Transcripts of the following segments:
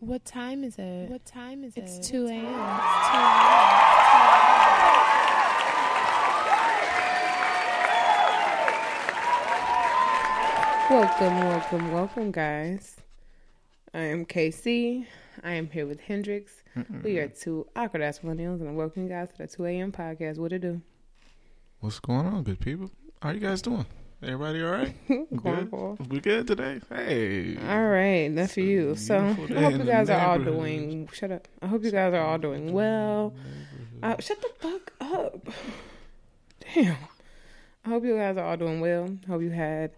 What time is it? What time is It's it? 2 a.m. It's 2 a.m. Welcome, welcome, welcome, guys. I am KC. I am here with Hendrix. We are two awkward ass millennials, and I welcome you guys to the 2 a.m. podcast. What it do? What's going on, good people? How you guys doing? Everybody all right? Good? We good today? Hey. All right, that's for you. So I hope you guys are all doing. Shut up. I hope you guys are all doing well. Uh, shut the fuck up. Damn. I hope you guys are all doing well. Hope you had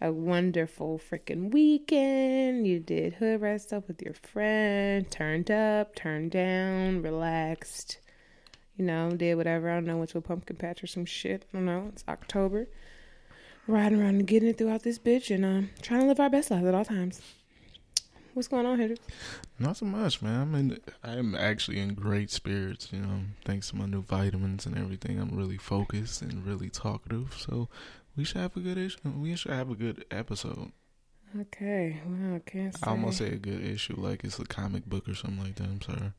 a wonderful freaking weekend. You did hood rat stuff with your friend, turned up, turned down, relaxed. You know, did whatever. I don't know, went to a pumpkin patch or some shit. I don't know. It's October. Riding around and getting it throughout this bitch and um, trying to live our best lives at all times. What's going on, Hendrix? Not so much, man. I'm in. I'm actually in great spirits. You know, thanks to my new vitamins and everything. I'm really focused and really talkative. So we should have a good issue. We should have a good episode. Okay, well, I can't say. I almost say a good issue, like it's a comic book or something like that. I'm sorry.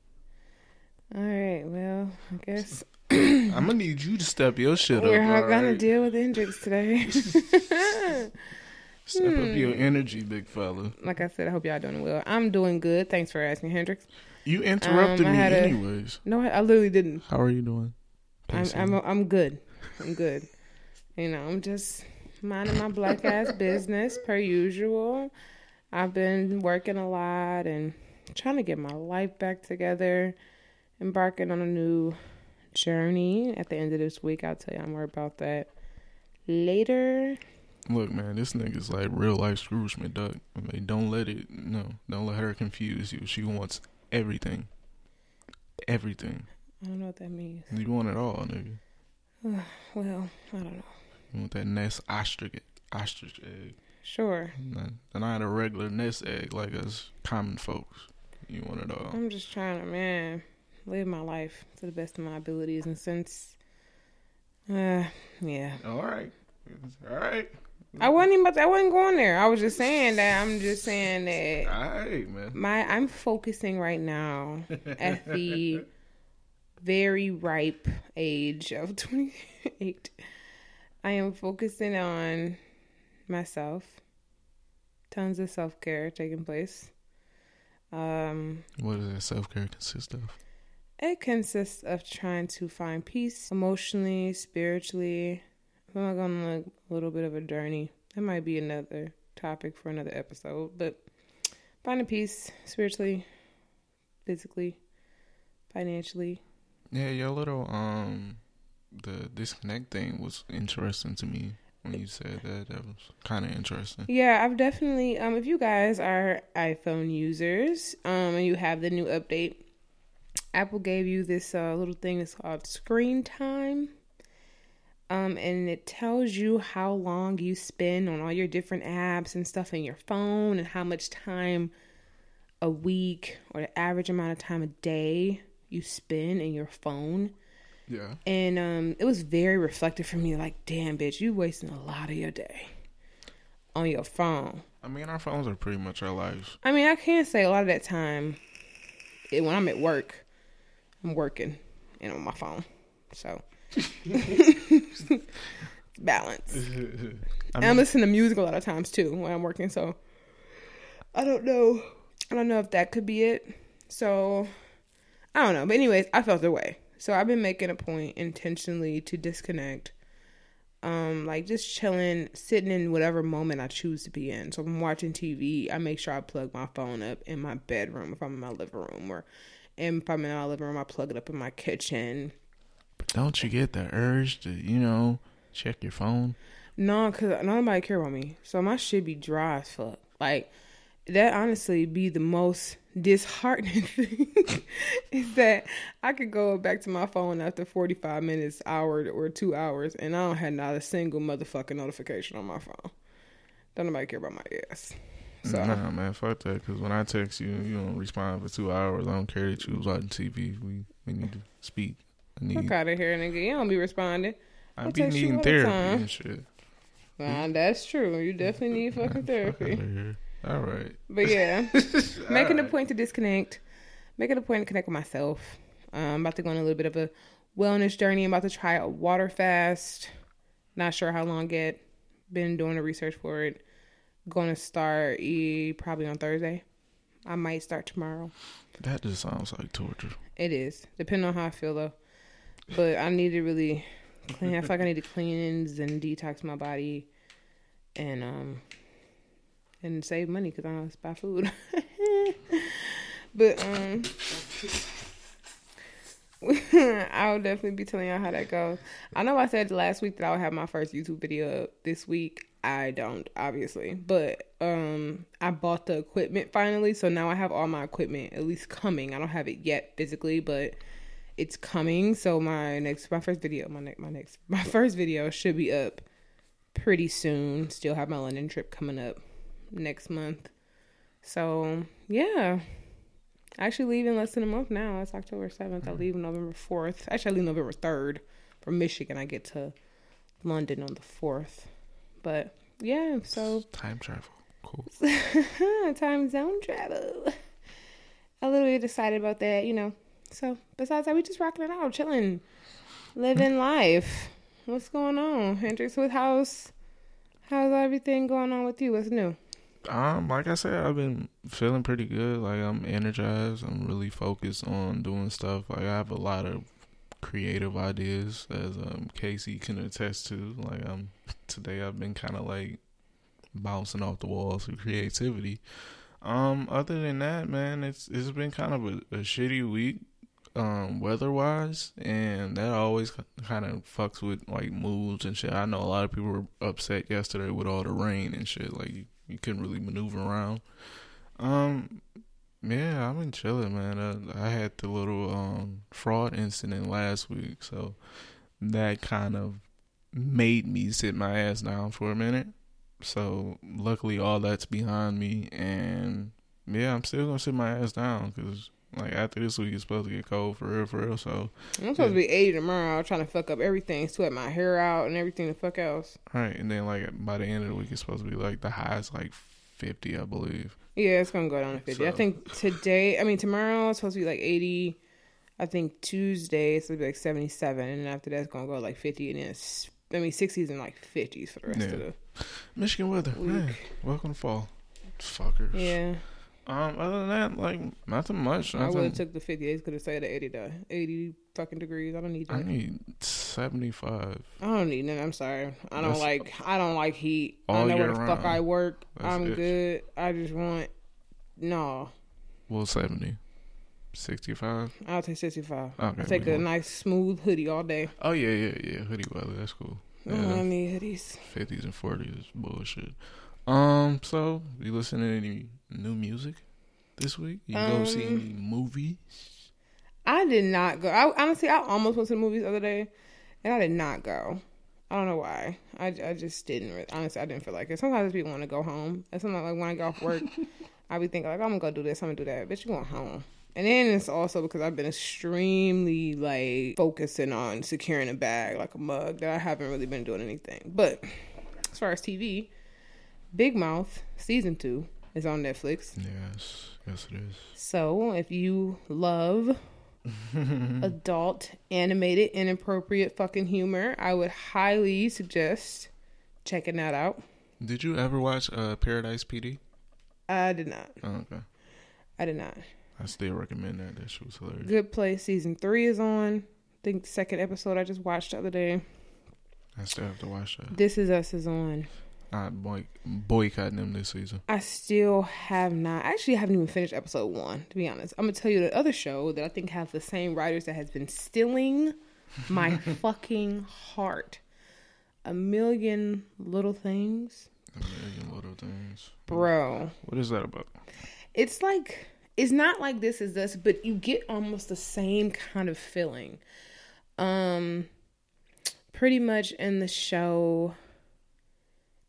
All right, well, I guess I'm gonna need you to step your shit we're up. all gonna right? deal with Hendrix today. Step up Hmm. your energy, big fella. like I said, I hope y'all doing well. I'm doing good. Thanks for asking, Hendrix. You interrupted Um, me a- anyways. No, I, I literally didn't. How are you doing? I'm I'm I'm good. I'm good. You know, I'm just minding my black ass business per usual. I've been working a lot and trying to get my life back together. Embarking on a new journey at the end of this week. I'll tell y'all more about that later. Look, man, this nigga's like real life Scrooge McDuck. I mean, don't let it. No, don't let her confuse you. She wants everything. Everything. I don't know what that means. You want it all, nigga. Well, I don't know. You want that nest ostrich, ostrich egg. Sure. Not, not a regular nest egg like us common folks. You want it all. I'm just trying to, man, live my life to the best of my abilities. And since, uh, yeah, All right. All right. I wasn't even about to, I wasn't going there. I was just saying that. I'm just saying that All right, man. my I'm focusing right now at the very ripe age of 28. I am focusing on myself. Tons of self care taking place. Um, What does that self care consist of? It consists of trying to find peace emotionally, spiritually. I'm going on a little bit of a journey. That might be another topic for another episode, but finding peace spiritually, physically, financially. Yeah, your little um, the disconnect thing was interesting to me when you said that. That was kind of interesting. Yeah, I've definitely. Um, if you guys are iPhone users, um, and you have the new update, Apple gave you this uh, little thing that's called Screen Time. Um, and it tells you how long you spend on all your different apps and stuff in your phone, and how much time a week or the average amount of time a day you spend in your phone. Yeah. And um, it was very reflective for me. Like, damn, bitch, you wasting a lot of your day on your phone. I mean, our phones are pretty much our lives. I mean, I can't say a lot of that time eh, when I'm at work, I'm working and on my phone. So balance. I mean, I'm listening to music a lot of times too when I'm working. So I don't know. I don't know if that could be it. So I don't know. But anyways, I felt the way. So I've been making a point intentionally to disconnect. Um, like just chilling, sitting in whatever moment I choose to be in. So if I'm watching TV, I make sure I plug my phone up in my bedroom if I'm in my living room, or if I'm in my living room, I plug it up in my kitchen. don't you get the urge to, you know, check your phone? No, cause nobody care about me. So my shit be dry as fuck. Like that honestly be the most disheartening thing is that I could go back to my phone after 45 minutes, hour or two hours, and I don't have not a single motherfucking notification on my phone. Don't nobody care about my ass. So Nah, man, fuck that. Because when I text you, you don't respond for two hours. I don't care that you was watching TV. We we need to speak. I need. fuck out of here, nigga. You don't be responding. I I be needing therapy and shit. Nah, that's true. You definitely need fucking Fuck therapy. here. All right. But yeah, making a point to disconnect, making a point to connect with myself. Um, I'm about to go on a little bit of a wellness journey. I'm about to try a water fast. Not sure how long yet. Been doing the research for it. Going to start e probably on Thursday. I might start tomorrow. That just sounds like torture. It is depending on how I feel though. But I need to really clean. I feel like I need to cleanse and detox my body, and um, and save money because I don't buy food. but um, I'll definitely be telling y'all how that goes. I know I said last week that I would have my first YouTube video up this week. I don't, obviously, but um, I bought the equipment finally, so now I have all my equipment at least coming. I don't have it yet physically, but it's coming. So my next, my first video, my next, my next, my first video should be up pretty soon. Still have my London trip coming up next month. So yeah, I actually leave in less than a month now. It's October seventh. I mm-hmm. leave November fourth. Actually, I leave November third from Michigan. I get to London on the fourth. But yeah, so Time travel. Cool. time zone travel. A little bit excited about that, you know. So besides that, we just rocking it out, chilling, living life. What's going on, Hendrix? With house? How's everything going on with you? What's new? Um, like I said, I've been feeling pretty good. Like I'm energized. I'm really focused on doing stuff. Like I have a lot of creative ideas, as um Casey can attest to. Like um today, I've been kind of like bouncing off the walls of creativity. Um, other than that, man, it's it's been kind of a, a shitty week, um, weather wise, and that always kind of fucks with like moods and shit. I know a lot of people were upset yesterday with all the rain and shit. Like you, you couldn't really maneuver around. Um, yeah, I've been chilling, man. Uh, I had the little um fraud incident last week, so that kind of made me sit my ass down for a minute. So luckily, all that's behind me, and yeah, I'm still gonna sit my ass down because like after this week, it's supposed to get cold for real, for real. So I'm supposed to be 80 tomorrow. Trying to fuck up everything, sweat my hair out and everything the fuck else. all right, and then like by the end of the week, it's supposed to be like the highest like 50, I believe. Yeah, it's gonna go down to 50. I think today, I mean tomorrow, it's supposed to be like 80. I think Tuesday it's gonna be like 77, and after that it's gonna go like 50, and then it's, I mean 60s and like 50s for the rest Yeah. of the Michigan weather, man. Welcome to fall, fuckers. Yeah, Um, other than that, like not nothing much. I would have took the 58s. Could have stayed the 80 to 80 fucking degrees. I don't need that. I need seventy five. I don't need none. I'm sorry. I don't That's- like. I don't like heat. I know where the fuck round. I work. That's I'm it. good. I just want no. Well, 70. 65? I'll take 65. Okay. I'll take a nice smooth hoodie all day. Oh, yeah, yeah, yeah. Hoodie weather. That's cool. I don't need hoodies. 50s and 40s is bullshit. Um, so, you listen to any new music this week? You go see Um, any movies? I did not go. I honestly, I almost went to the movies the other day, and I did not go. I don't know why. I, I just didn't. Really, honestly, I didn't feel like it. Sometimes people want to go home, and sometimes like when I get off work, I be thinking like I'm gonna go do this, I'm gonna do that. Bitch, you going home. And then it's also because I've been extremely like focusing on securing a bag like a mug that I haven't really been doing anything. But as far as TV, Big Mouth season two is on Netflix. Yes. Yes, it is. So if you love adult, animated, inappropriate fucking humor, I would highly suggest checking that out. Did you ever watch uh, Paradise PD? I did not. Oh, okay. I did not. I still recommend that. That shit was hilarious. Good Place season three is on. I think the second episode I just watched the other day. I still have to watch that. This Is Us is on. I'm boy- boycotting them this season. I still have not. Actually, I haven't even finished episode one. To be honest, I'm gonna tell you the other show that I think has the same writers that has been stealing my fucking heart. A million little things, A million little things. bro. What is that about? It's like it's not like this is us, but you get almost the same kind of feeling. Um, pretty much in the show.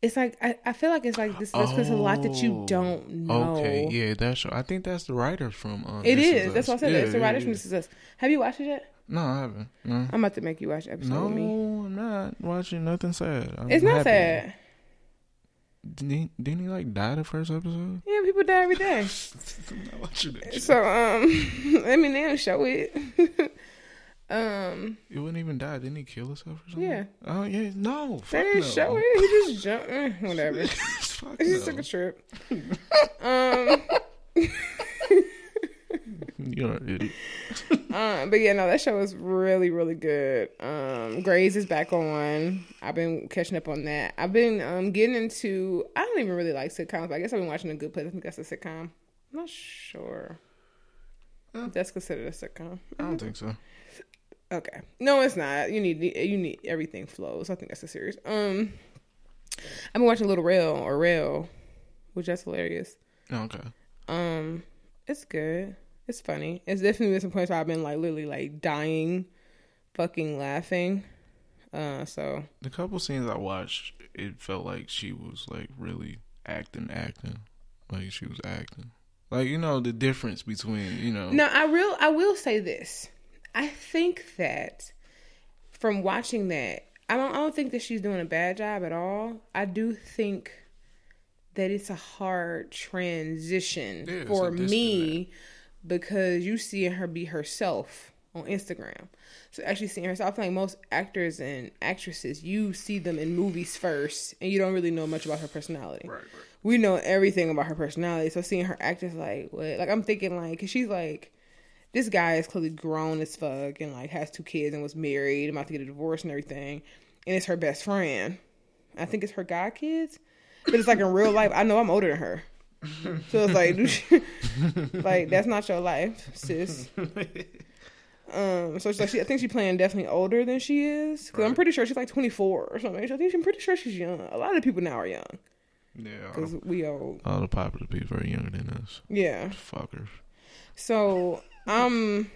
It's like I, I feel like it's like this. This is a lot that you Oh, don't know. Okay, yeah, that's. I think that's the writer from. Uh, It is. Us. That's what I said. Yeah, it's the writer yeah. from This Is Us. Have you watched it yet? No, I haven't. No, I'm about to make you watch episode no, with me. I'm not watching nothing sad. I'm It's not happy. sad. Didn't he, didn't he like die the first episode? Yeah, people die every day. I'm not watching that. So um, I mean they don't show it. um, He wouldn't even die. Didn't he kill himself or something? yeah, Oh yeah. No. they Fuck didn't no. show it. He just jumped. eh, whatever. Fuck He just no. took a trip. um, You're an idiot. uh, but yeah, no, that show is really, really good. Um, Grey's is back on. I've been catching up on that. I've been um getting into. I don't even really like sitcoms. But I guess I've been watching A Good Place. I think that's a sitcom. I'm not sure. Huh? That's considered a sitcom. I don't think so. Okay. No, it's not. You need you need everything flows. I think that's a series. Um, I've been watching Lil Rel or Rel, which that's hilarious. Okay. Um, it's good. It's funny. It's definitely been some points where I've been like literally like dying, fucking laughing. Uh, so The couple scenes I watched, it felt like she was like really acting, acting, like she was acting. Like you know the difference between you know. no, I real I will say this. I think that from watching that, I don't I don't think that she's doing a bad job at all. I do think that it's a hard transition Yeah, for me because you see her be herself on Instagram. So actually seeing herself, I feel like most actors and actresses, you see them in movies first, and you don't really know much about her personality. Right, right. We know everything about her personality, so seeing her act is like, what? Like I'm thinking, like, cause she's like, this guy is clearly grown as fuck and like has two kids and was married, about to get a divorce and everything, and it's her best friend. I think it's her god kids, but it's like in real life. I know I'm older than her, so it's like, like that's not your life, sis. Um, so it's like she, I think she's playing definitely older than she is. Cause I'm pretty sure she's like 24 or something. So I think I'm pretty sure she's young. A lot of people now are young Yeah. Because we old. all the popular people are younger than us. Yeah. Fuckers. So I'm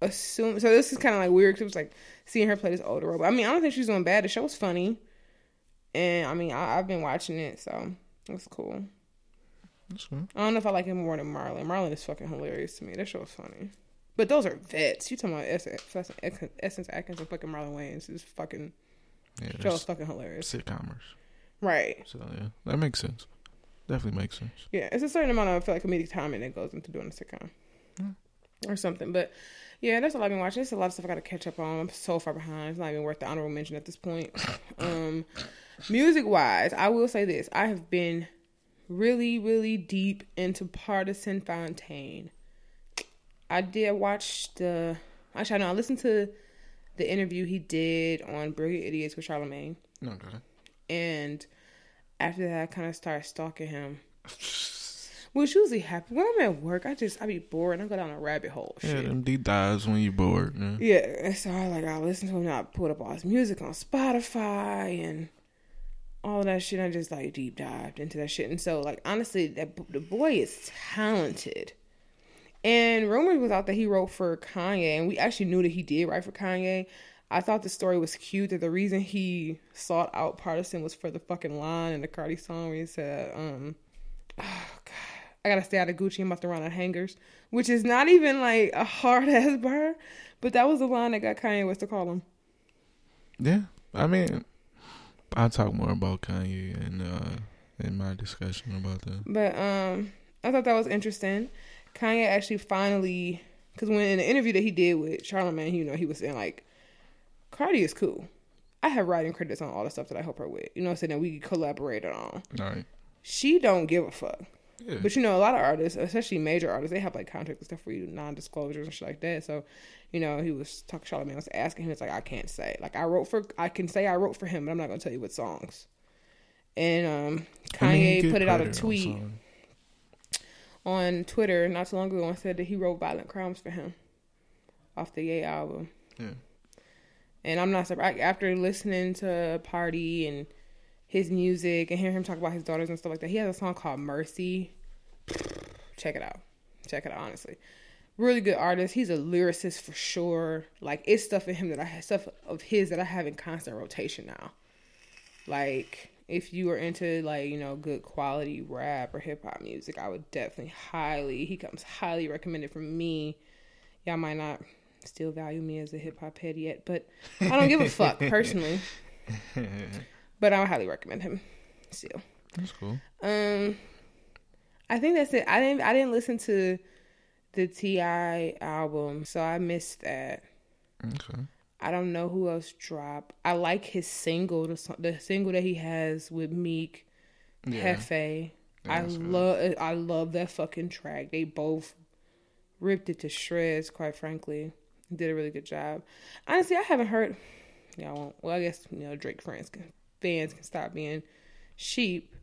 assuming. So this is kind of like weird. 'cause it was like seeing her play this older role. But I mean, I don't think she's doing bad. The show was funny, and I mean, I, I've been watching it, so it's cool. I don't know if I like it more than Marlon. Marlon is fucking hilarious to me. That show is funny. But those are vets. You talking about Essence, Essence, Essence Atkins and fucking Marlon Wayans is fucking Yeah. show is fucking hilarious. sitcomers. Right. So yeah, that makes sense. Definitely makes sense. Yeah, it's a certain amount of I feel like comedic timing that goes into doing a sitcom or something. But yeah, that's all I've been watching. There's a lot of stuff I got to catch up on. I'm so far behind. It's not even worth the honorable mention at this point. um, music wise, I will say this: I have been really, really deep into Pardison Fontaine. I did watch the. Actually, no, I listened to the interview he did on Brilliant Idiots with Charlemagne, Okay. and after that, I kind of started stalking him. Which usually happens when I'm at work. I just I be bored and I go down a rabbit hole. Yeah, Shit. them deep dives when you're bored. Yeah. Yeah, so I like I listen to him. I put up all his music on Spotify and all that shit. I just like deep dived into that shit. And so like honestly, that the boy is talented. And rumors was out that he wrote for Kanye, and we actually knew that he did write for Kanye. I thought the story was cute that the reason he sought out Pardison was for the fucking line in the Cardi song where he said, um, I gotta stay out of Gucci, I'm about to run of hangers. Which is not even like a hard ass bar, but that was the line that got Kanye West to call him. Yeah. I mean, I'll talk more about Kanye and uh in my discussion about that. But um, I thought that was interesting. Kanye actually finally, because when in the interview that he did with Charlamagne, you know, he was saying like, Cardi is cool. I have writing credits on all the stuff that I help her with. You know, what I'm saying that we collaborated on. All right. She don't give a fuck. Yeah. But you know, a lot of artists, especially major artists, they have like contracts and stuff for you, non-disclosures and shit like that. So, you know, he was talking. To Charlamagne was asking him, it's like I can't say. Like I wrote for, I can say I wrote for him, but I'm not gonna tell you what songs. And um, I mean, Kanye put it out a credit on tweet on Twitter not too long ago and said that he wrote "Violent Crimes" for him off the Ye album. Yeah. And I'm not surprised after listening to Party and his music and hear him talk about his daughters and stuff like that. He has a song called Mercy. Check it out. Check it out, honestly. Really good artist. He's a lyricist for sure. Like it's stuff in him that I have stuff of his that I have in constant rotation now. Like if you are into like, you know, good quality rap or hip hop music, I would definitely highly he comes highly recommended from me. Y'all might not still value me as a hip hop head yet, but I don't give a fuck personally. But I would highly recommend him still. That's cool. Um, I think that's it. I didn't. I didn't listen to the T.I. album, so I missed that. Okay. I don't know who else dropped. I like his single, the, the single that he has with Meek, Yeah. Jefe. Yeah, I love. I love that fucking track. They both ripped it to shreds. Quite frankly, did a really good job. Honestly, I haven't heard. I won't. Well, I guess you know Drake fans can fans can stop being sheep.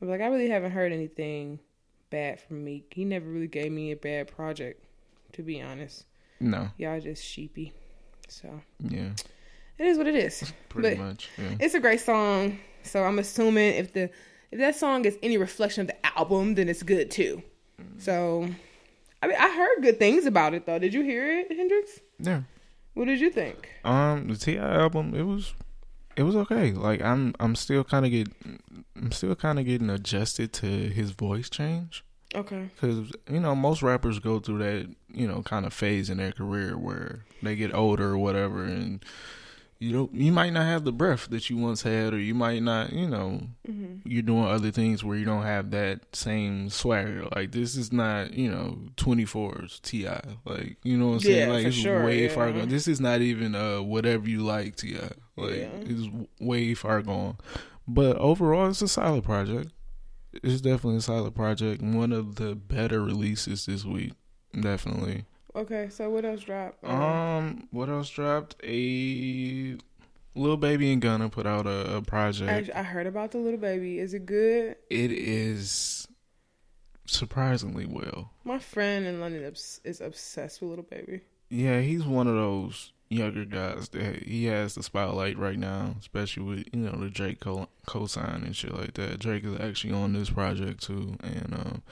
But like, I really haven't heard anything bad from Meek. He never really gave me a bad project, to be honest. No. Y'all just sheepy. So Yeah. it is what it is. Pretty But- much. Yeah. It's a great song. So I'm assuming if the if that song is any reflection of the album, then it's good too. So I mean I heard good things about it though. Did you hear it, Hendrix? Yeah. What did you think? Um, the T.I. album, it was, it was okay. Like I'm, I'm still kind of get, I'm still kind of getting adjusted to his voice change. Okay. Because you know most rappers go through that you know kind of phase in their career where they get older or whatever, and you know you might not have the breath that you once had, or you might not you know hmm you're doing other things where you don't have that same swagger. Like this is not you know 24's Ti. Like you know what I'm saying? Yeah, like for it's sure, way yeah. far gone. This is not even uh whatever you like Ti. Like Yeah. it's way far gone. But overall, it's a solid project. It's definitely a solid project. One of the better releases this week. Definitely. Okay, so what else dropped? Um, what else dropped? A Lil Baby and Gunna put out a, a project. I, I heard about the Lil Baby. Is it good? It is surprisingly well. My friend in London is obsessed with Lil Baby. Yeah, he's one of those younger guys that he has the spotlight right now, especially with you know the Drake co cosign and shit like that. Drake is actually on this project too, and um,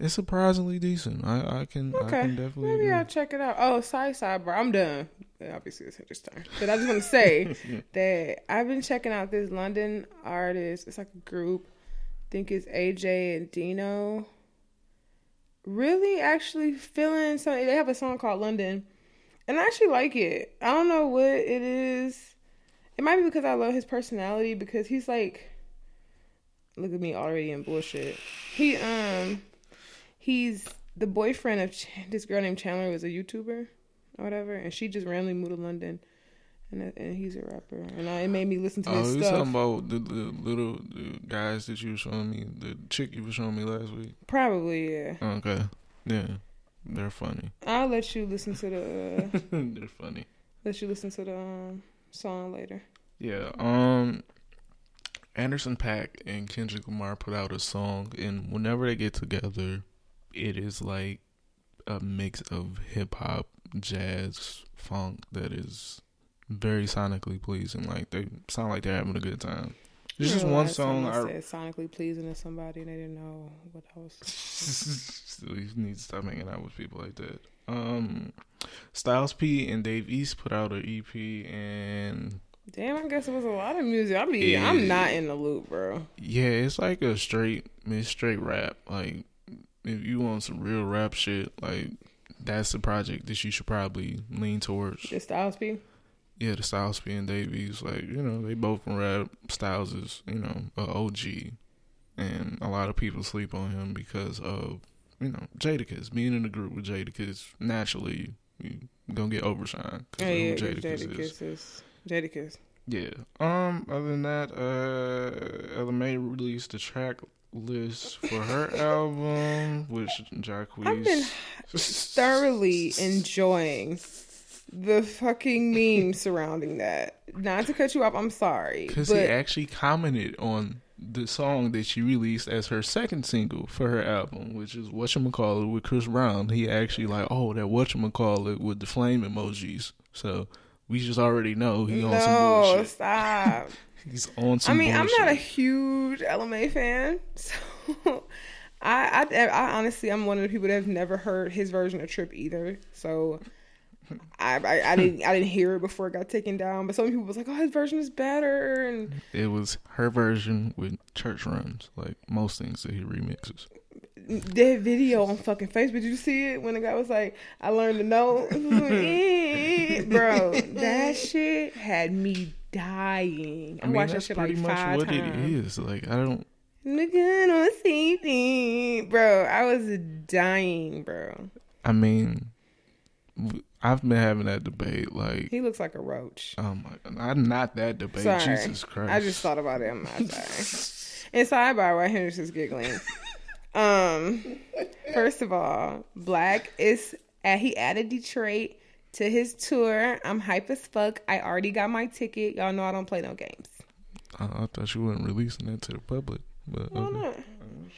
it's surprisingly decent. I, I can I can definitely Maybe agree. I'll check it out. Oh, side sidebar. I'm done. Obviously, it's time. But I just want to say that I've been checking out this London artist. It's like a group. I think it's AJ and Dino. Really, actually feeling something. They have a song called London, and I actually like it. I don't know what it is. It might be because I love his personality. Because he's like, look at me already in bullshit. He um, he's the boyfriend of Ch- this girl named Chandler was a YouTuber or whatever, and she just randomly moved to London, and and he's a rapper, and I, it made me listen to his Oh, his you stuff. talking about the, the little the guys that you were showing me, the chick you were showing me last week? Probably, yeah. Okay, yeah, they're funny. I'll let you listen to the uh, they're funny. let you listen to the um, song later. Yeah. Um Anderson .Paak and Kendrick Lamar put out a song and whenever they get together it is like a mix of hip hop, jazz, funk that is very sonically pleasing. Like they sound like they're having a good time. There's just one song I said sonically pleasing to somebody, and they didn't know what I was. we need to stop hanging out with people like that. Um Styles P and Dave East put out an EP and Damn, I guess it was a lot of music. I mean, I'm not in the loop, bro. Yeah, it's like a straight, it's straight rap. Like, if you want some real rap shit, like that's the project that you should probably lean towards. The Styles P. Yeah, the Styles P and Dave East, like you know, they both from rap. Styles is you know a OG, and a lot of people sleep on him because of you know Jadakiss being in the group with Jadakiss. Naturally, you gonna get overshine. 'cause of yeah, Jadakiss is. Jadakiss is Jadakiss. Yeah. Um. Other than that, uh, Ella Mai released the track list for her album, which Jacquees. I've been thoroughly enjoying the fucking meme surrounding that. Not to cut you off, I'm sorry, because he actually commented on the song that she released as her second single for her album, which is "Whatchamacallit" with Chris Brown. He actually like, oh, that "Whatchamacallit" with the flame emojis. So we just already know he on some no, bullshit. stop. He's on some. I mean, bullshit. I'm not a huge Ella Mai fan, so I, I, I honestly, I'm one of the people that have never heard his version of Trip either. So I, I, I didn't, I didn't hear it before it got taken down. But some people was like, "Oh, his version is better," and It was her version with church runs, like most things that he remixes. that video on fucking Facebook. Did you see it when the guy was like, "I learned to know," bro? That shit had me dying. I, I mean, watched that shit pretty like much five what times. it is. Like I don't. Nigga on safety, bro. I was dying, bro. I mean, I've been having that debate. Like, He looks like a roach. oh my god, not, not that debate. Sorry. Jesus Christ. I just thought about it. I'm not sorry. and sidebar, why Hendrix just giggling. Um, first of all, Black is uh, he added Detroit to his tour. I'm hype as fuck. I already got my ticket. Y'all know I don't play no games. I, I thought you weren't releasing that to the public, but okay.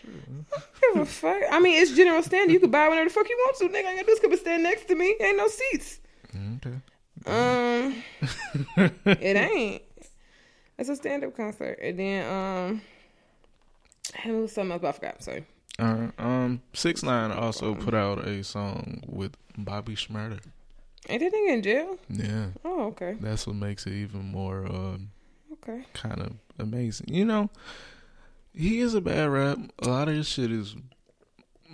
Give a fuck. I mean, it's general standard. You can buy whatever the fuck you want to. Nigga, I gotta do is come and stand next to me. Ain't no seats. Okay. Um, it ain't. It's a stand up concert. And then, um, I was something else, but I forgot. Sorry. All right. Um, six nine also put out a song with Bobby Shmurda. Ain't that nigga in jail? Yeah, Oh, okay. that's what makes it even more um, Okay. kind of amazing. You know, he is a bad rap. A lot of his shit is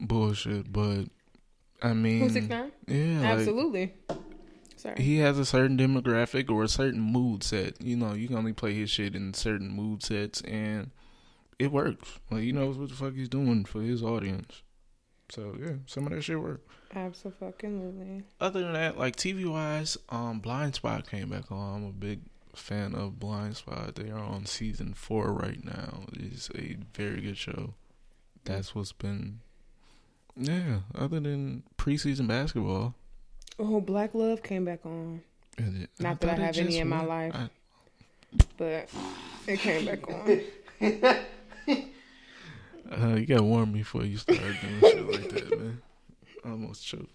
bullshit, but I mean, Who's six nine? yeah, like, Absolutely. Sorry. he has a certain demographic or a certain mood set. You know, you can only play his shit in certain mood sets, and it works. Like he knows what the fuck he's doing for his audience. So yeah, some of that shit works. Absolutely. Other than that, like TV wise, um, Blindspot came back on. I'm a big fan of Blindspot. They are on season four right now. It's a very good show. That's what's been. Yeah. Other than preseason basketball, Oh, Black Love came back on, and it- Not that I have any in my life. I- but it came back on. Uh, you gotta warn me before you start doing shit like that, man. I almost choked.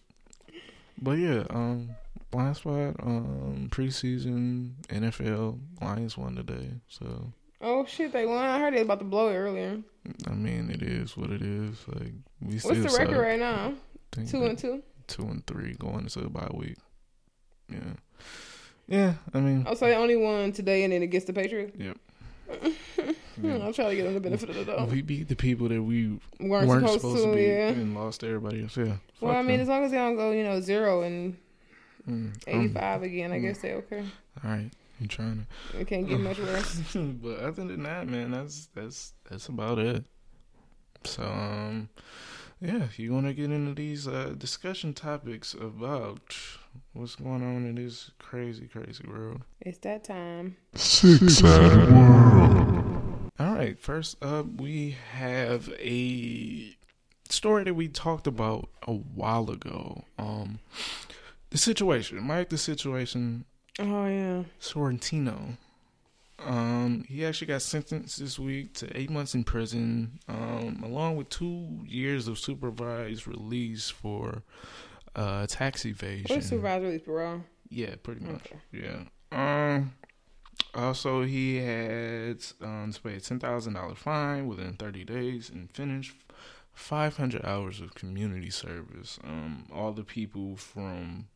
But yeah, um, Blindspot, um, preseason NFL Lions won today, so Oh shit, they won. I heard they about to blow it earlier. I mean it is what it is. Like we still What's the record suck. right now? Two and two. two and three going into the bye week. Yeah, yeah. I mean, Oh, so they only won today, and then it gets the Patriots. Yep. Hmm, I'll try to get them the benefit of the doubt. we beat the people that we Weren't, weren't, supposed, to, beat yeah. and lost to everybody else. Yeah. Well, I mean, them. as long as they don't go, you know, zero and Mm, um, eighty-five again, I mm. guess they okay. all right, you trying to. It can't get much worse. but other than that, man, that's that's that's about it. So, um, yeah, if you want to get into these uh, discussion topics about what's going on in this crazy, crazy world? It's that time. Six World. All right, first up, we have a story that we talked about a while ago. Um, the situation, Mike, the situation Oh yeah. Sorrentino. Um, he actually got sentenced this week to eight months in prison, um, along with two years of supervised release for uh, tax evasion. What's supervisory parole? Yeah, pretty much. Okay. Yeah. Um. Also, he had um, to pay a ten thousand dollar fine within thirty days and finish five hundred hours of community service. Um, all the people from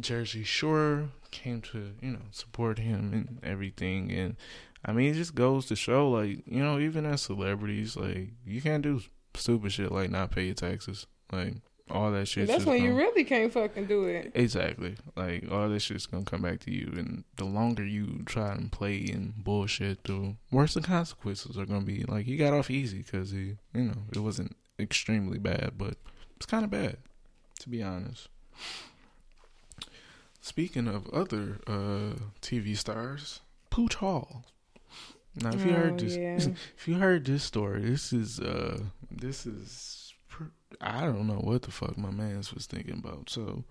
Jersey Shore came to you know support him and everything, and I mean it just goes to show like you know even as celebrities like you can't do stupid shit like not pay your taxes like all that shit. That's when you really can't fucking do it. Exactly. Like all this shit's gonna come back to you, and the longer you try and play and bullshit, the worse the consequences are gonna be. Like he got off easy because he, you know, it wasn't extremely bad, but it's kind of bad, to be honest. Speaking of other uh, TV stars, Pooch Hall. Now, if you Oh, heard this, yeah. if you heard this story, this is uh, this is I don't know what the fuck my man's was thinking about. So,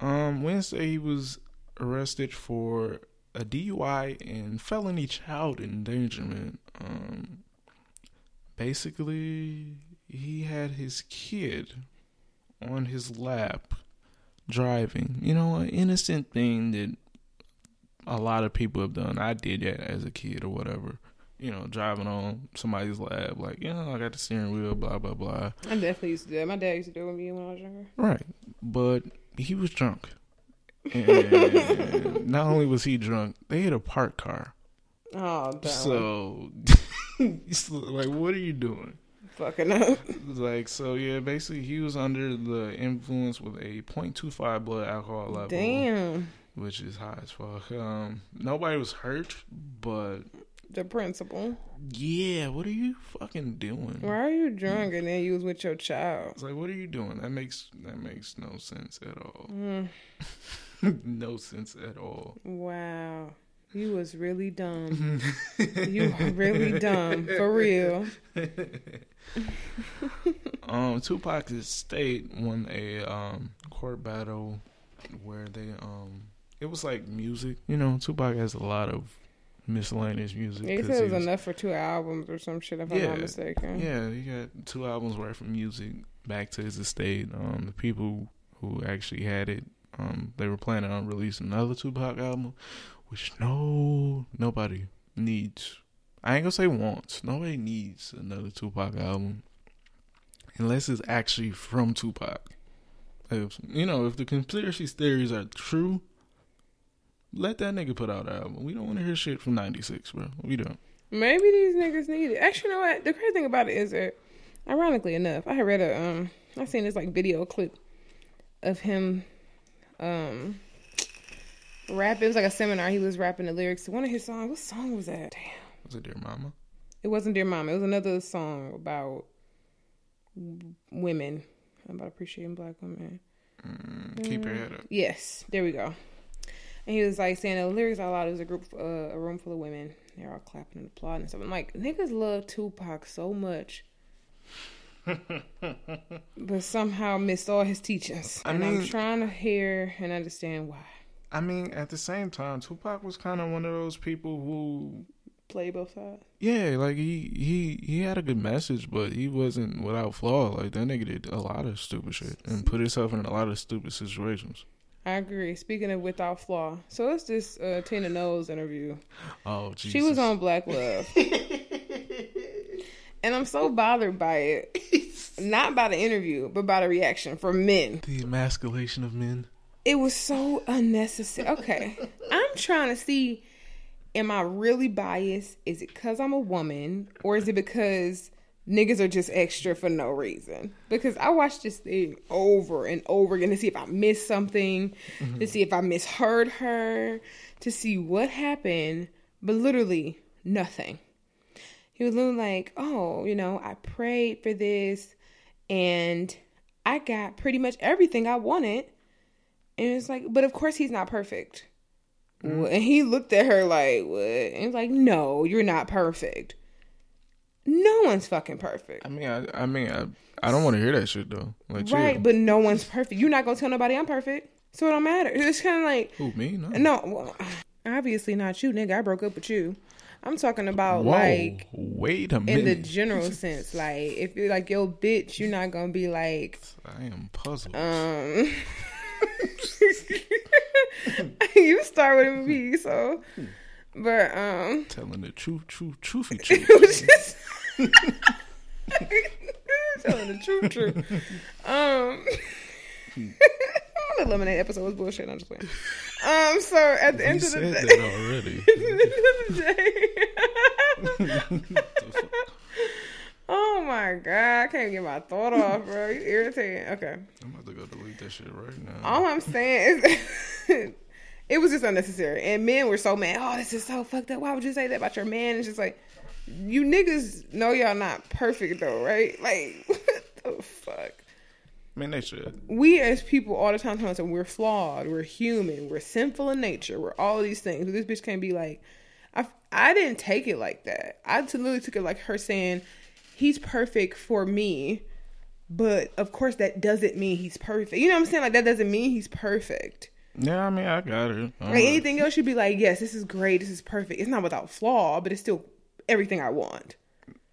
um, Wednesday he was arrested for a DUI and felony child endangerment. Um, basically, he had his kid on his lap driving. You know, an innocent thing that a lot of people have done. I did that as a kid or whatever. You know, driving on somebody's lap, like, you know, I got the steering wheel, blah, blah, blah. I definitely used to do that. My dad used to do it with me when I was younger. Right. But he was drunk. And not only was he drunk, they had a parked car. Oh, so, like, what are you doing? Fucking up. like so, yeah. Basically, he was under the influence with a 0.25 blood alcohol level, Damn. which is high as fuck. Um, nobody was hurt, but The principal. yeah, what are you fucking doing? Why are you drunk and then you was with your child? It's like, what are you doing? That makes that makes no sense at all. Mm, no sense at all. wow. You was really dumb. you were really dumb. For real. um, Tupac State won a um court battle where they um it was like music. You know, Tupac has a lot of miscellaneous music. They 'cause said it he was was- enough for two albums or some shit, if I'm not mistaken. Yeah, he got two albums worth of music back to his estate. Um, the people who actually had it, um, they were planning on releasing another Tupac album, which no nobody needs. I ain't gonna say wants. Nobody needs another Tupac album unless it's actually from Tupac. If you know, if the conspiracy theories are true, let that nigga put out an album. We don't want to hear shit from '96, bro. We don't. Maybe these niggas need it. Actually, you know what? The crazy thing about it is that, ironically enough, I had read a um, I seen this like video clip of him, um, rap. It was like a seminar. He was rapping the lyrics to one of his songs. What song was that? Damn, Was it Dear Mama? it wasn't Dear Mama. It was another song about women about appreciating black women. Mm, keep your head up. Yes, there we go. And he was like saying the lyrics out loud. It was a group, uh, a room full of women. They're all clapping and applauding and stuff. I'm like, niggas love Tupac so much, but somehow missed all his teachings. I and I'm trying to hear and understand why. I mean, at the same time, Tupac was kind of one of those people who, Play both sides. yeah, like he he he had a good message, but he wasn't without flaw. Like that nigga did a lot of stupid shit and put himself in a lot of stupid situations. I agree. Speaking of without flaw, so it's this uh, Tina Knowles interview. Oh, Jesus. She was on Black Love. and I'm so bothered by it. Not by the interview, but by the reaction from men. the emasculation of men. It was so unnecessary. Okay. I'm trying to see am I really biased? Is it because I'm a woman? Or is it because niggas are just extra for no reason? Because I watched this thing over and over again to see if I missed something, to mm-hmm. see if I misheard her, to see what happened, but literally nothing. He was literally like, oh, you know, I prayed for this and I got pretty much everything I wanted. And it's like, but of course he's not perfect. Wha- And he looked at her like, what? And he's like, no, you're not perfect. No one's fucking perfect. I mean, I, I mean, I, I don't want to hear that shit though. Like, Right, chill. but no one's perfect. You're not gonna tell nobody I'm perfect. So it don't matter. It's kind of like, who me? No. no, well, obviously not you, nigga. I broke up with you. I'm talking about Whoa, like wait a minute in the general sense. Like if you're like yo bitch, you're not gonna be like, I am puzzled. um. you start with me, so. But um, Telling the truth, truth, truthy it truth. was just telling the truth, truth. Um, the lemonade episode was bullshit. I'm just playing. Um, so at the You end of the day, already. at the end of the day. Oh my god, I can't get my thought off, bro. You irritating. Okay. I'm about to go delete that shit right now. All I'm saying is it was just unnecessary. And men were so mad. Oh, this is so fucked up. Why would you say that about your man? It's just like, you niggas know y'all not perfect though, right? Like, what the fuck? I mean, they should. We as people all the time tell us we're flawed, we're human, we're sinful in nature, we're all these things. But this bitch can't be like, I, I didn't take it like that. I literally took it like her saying, he's perfect for me. But of course, that doesn't mean he's perfect. You know what I'm saying? Like, that doesn't mean he's perfect. Yeah, I mean, I got it. Like anything else, you'd be like, yes, this is great, this is perfect. It's not without flaw, but it's still everything I want.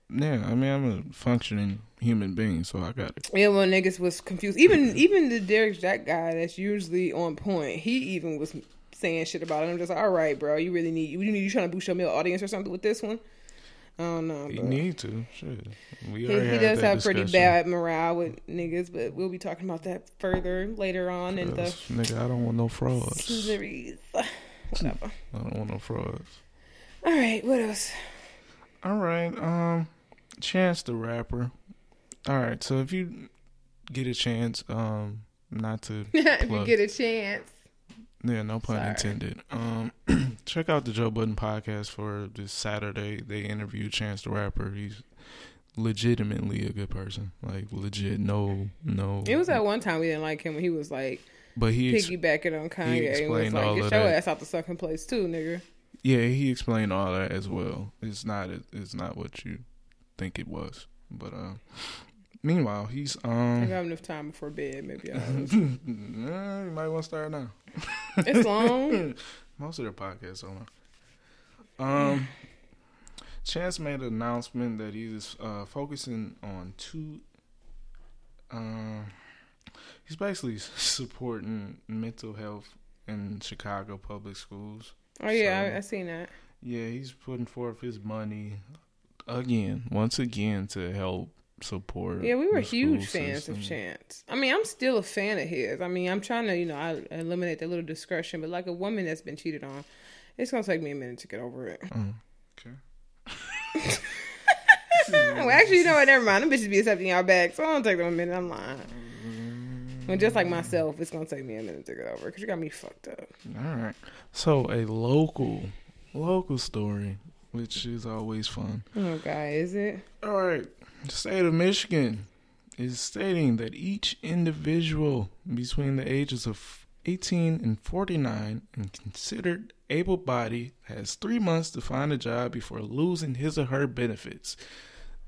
Yeah, I mean, I'm a functioning human being, so I got it. Yeah, well, niggas was confused. Even even the Derrick Jaxn guy that's usually on point, he even was saying shit about it. I'm just like, all right, bro, you really need you need you trying to boost your male audience or something with this one. I don't know. You need to. Shit. We he, he does have pretty bad morale with niggas, but we'll be talking about that further later on in the Nigga, I don't want no frauds. series. Whatever. I don't want no frauds. All right, what else? All right. Um, Chance the Rapper All right. So if you get a chance, um, not to if you Plug. get a chance. Yeah, no pun Sorry. intended. Um, check out the Joe Budden podcast for this Saturday. They interviewed Chance the Rapper. He's legitimately a good person. Like legit, no, no. It was at one time we didn't like him when he was like but he, piggybacking on Kanye and was like, all "Get your that. ass out the second place too, nigga." yeah, he explained all that as well. It's not, it's not what you think it was. But um, meanwhile, he's If I um. have enough time before bed, maybe I'll. Eh, you might want to start now. it's long. Most of their podcasts are long. Um, Chance made an announcement that he's uh, focusing on two. Uh, he's basically supporting mental health in Chicago public schools. Oh yeah, So- I, I seen that. Yeah, he's putting forth his money again, once again, to help support. Yeah, we were huge fans system. of Chance. I mean, I'm still a fan of his. I mean, I'm trying to, you know, I eliminate that little discretion, but like a woman that's been cheated on, it's gonna take me a minute to get over it. Mm, okay. well, actually, you know what? Never mind. Them bitches be accepting y'all back, so I don't take them a minute. I'm lying. Well, just like myself, it's gonna take me a minute to get over because you got me fucked up. All right. So a local, local story, which is always fun. Oh God, is it? All right. The state of Michigan is stating that each individual between the ages of 18 and 49 and considered able-bodied has three months to find a job before losing his or her benefits.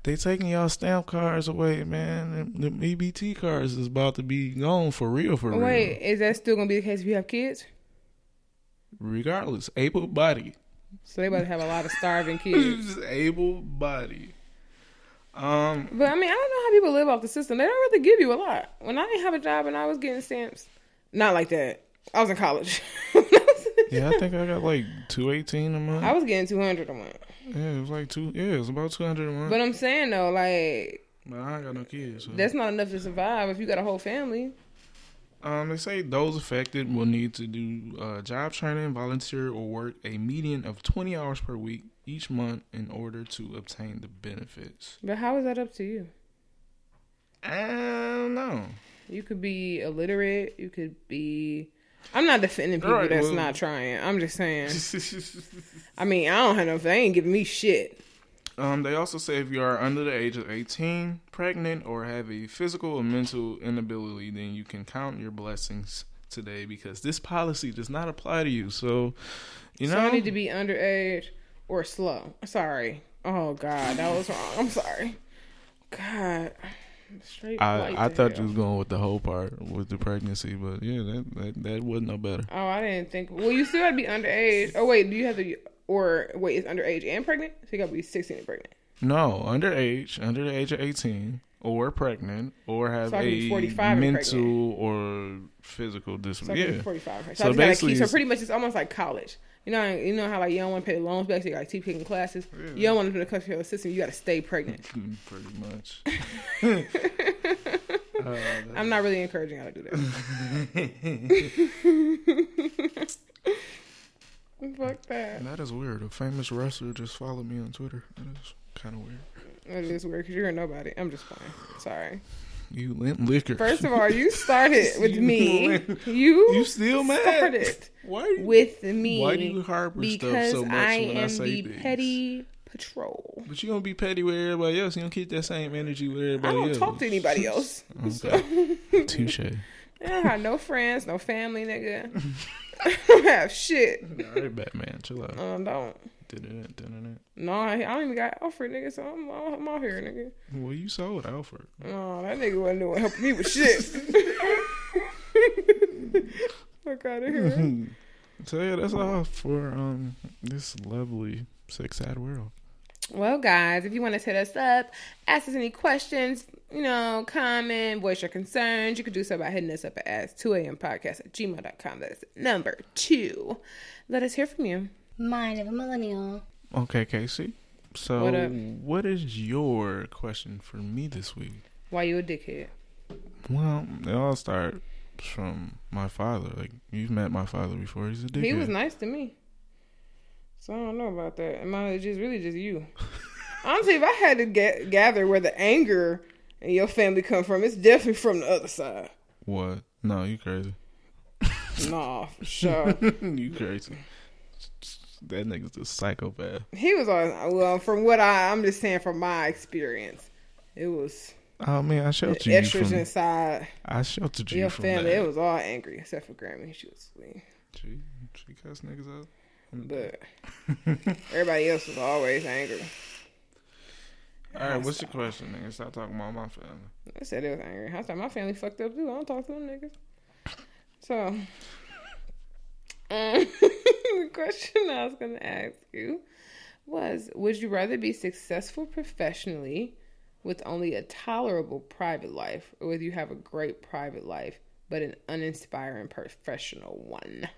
They taking y'all stamp cards away, man. The EBT cards is about to be gone for real, for real. Wait, is that still gonna be the case if you have kids? Regardless, able-bodied. So they about to have a lot of starving kids. able body. Um, But I mean, I don't know how people live off the system. They don't really give you a lot. When I didn't have a job and I was getting stamps, not like that. I was in college. yeah, I think I got like two eighteen a month. I was getting two hundred a month. yeah, it was like two. Yeah, it was about two hundred a month. But I'm saying though, like But I ain't got no kids. So. that's not enough to survive if you got a whole family. Um, they say those affected will need to do uh, job training, volunteer, or work a median of twenty hours per week each month in order to obtain the benefits. But how is that up to you? I don't know. You could be illiterate. You could be. I'm not defending people Right, that's well- not trying. I'm just saying. I mean, I don't have no. They ain't giving me shit. Um, they also say if you are under the age of 18, pregnant, or have a physical or mental inability, then you can count your blessings today because this policy does not apply to you. So, you so know, I need to be underage or slow. Sorry. Oh God, that was wrong. I'm sorry. God. Straight I, I thought hell. you was going with the whole part with the pregnancy, but yeah, that that, that wasn't no better. Oh, I didn't think. Well, you still gotta be underage. Oh wait, do you have to? Or wait, it's underage and pregnant. So you gotta be 16 and pregnant. No, underage, under the age of 18, or pregnant, or have So I can be a 45 mental or physical disability. be Yeah. 45. So, So I just gotta basically keep. So pretty much, it's almost like college. You know, you know how like you don't want to pay the loans back, so you gotta keep taking classes. You don't want to do the customer system. You gotta stay pregnant. Pretty much. Uh, I'm not really encouraging y'all to do that. Fuck that. That is weird. A famous wrestler just followed me on Twitter. That is kind of weird. It is weird because you're a nobody. I'm just playing. Sorry. You lent liquor. First of all, you started with You me. You, you still mad? started Why? You, with me why do you harbor stuff because so much I when I am say the things? petty patrol. But you gonna be petty with everybody else. You don't keep that same energy with everybody? I don't else. talk to anybody else. Okay. Touche. I don't have no friends, no family, nigga. I don't have shit. All right, Batman, chill out. I don't. Dun-dun-dun, dun-dun-dun. No, I, I don't even got Alfred, nigga, so I'm, I'm out here, nigga. Well, you sold Alfred. No, that nigga wasn't doing helping me with shit. Fuck out of here. So yeah, that's all for um this lovely sex sad world. Well, guys, if you want to hit us up, ask us any questions, you know, comment, voice your concerns, you can do so by hitting us up at ask 2am podcast at gmail.com. That is number two. Let us hear from you. Mind of a millennial. Okay, Casey. So What up? what is your question for me this week? Why you a dickhead? Well, it all starts from my father. Like you've met my father before. He's a dickhead. He was nice to me. So I don't know about that. It might just really just you. Honestly, if I had to get, gather where the anger and your family come from, it's definitely from the other side. What? No, you crazy. Nah, for sure. you crazy. That nigga's a psychopath. he was on. Well, from what I, I'm just saying from my experience, it was Oh man, I sheltered you extras from. inside I sheltered you your family. that. It was all angry except for Grammy. She was sweet, She, she cuss niggas out. But everybody else was always angry. All right, what's your question, nigga? Stop talking about my family. I said it was angry. I thought my family fucked up too. I don't talk to them niggas. So, um, the question I was gonna ask you was: Would you rather be successful professionally with only a tolerable private life, or would you have a great private life but an uninspiring professional one?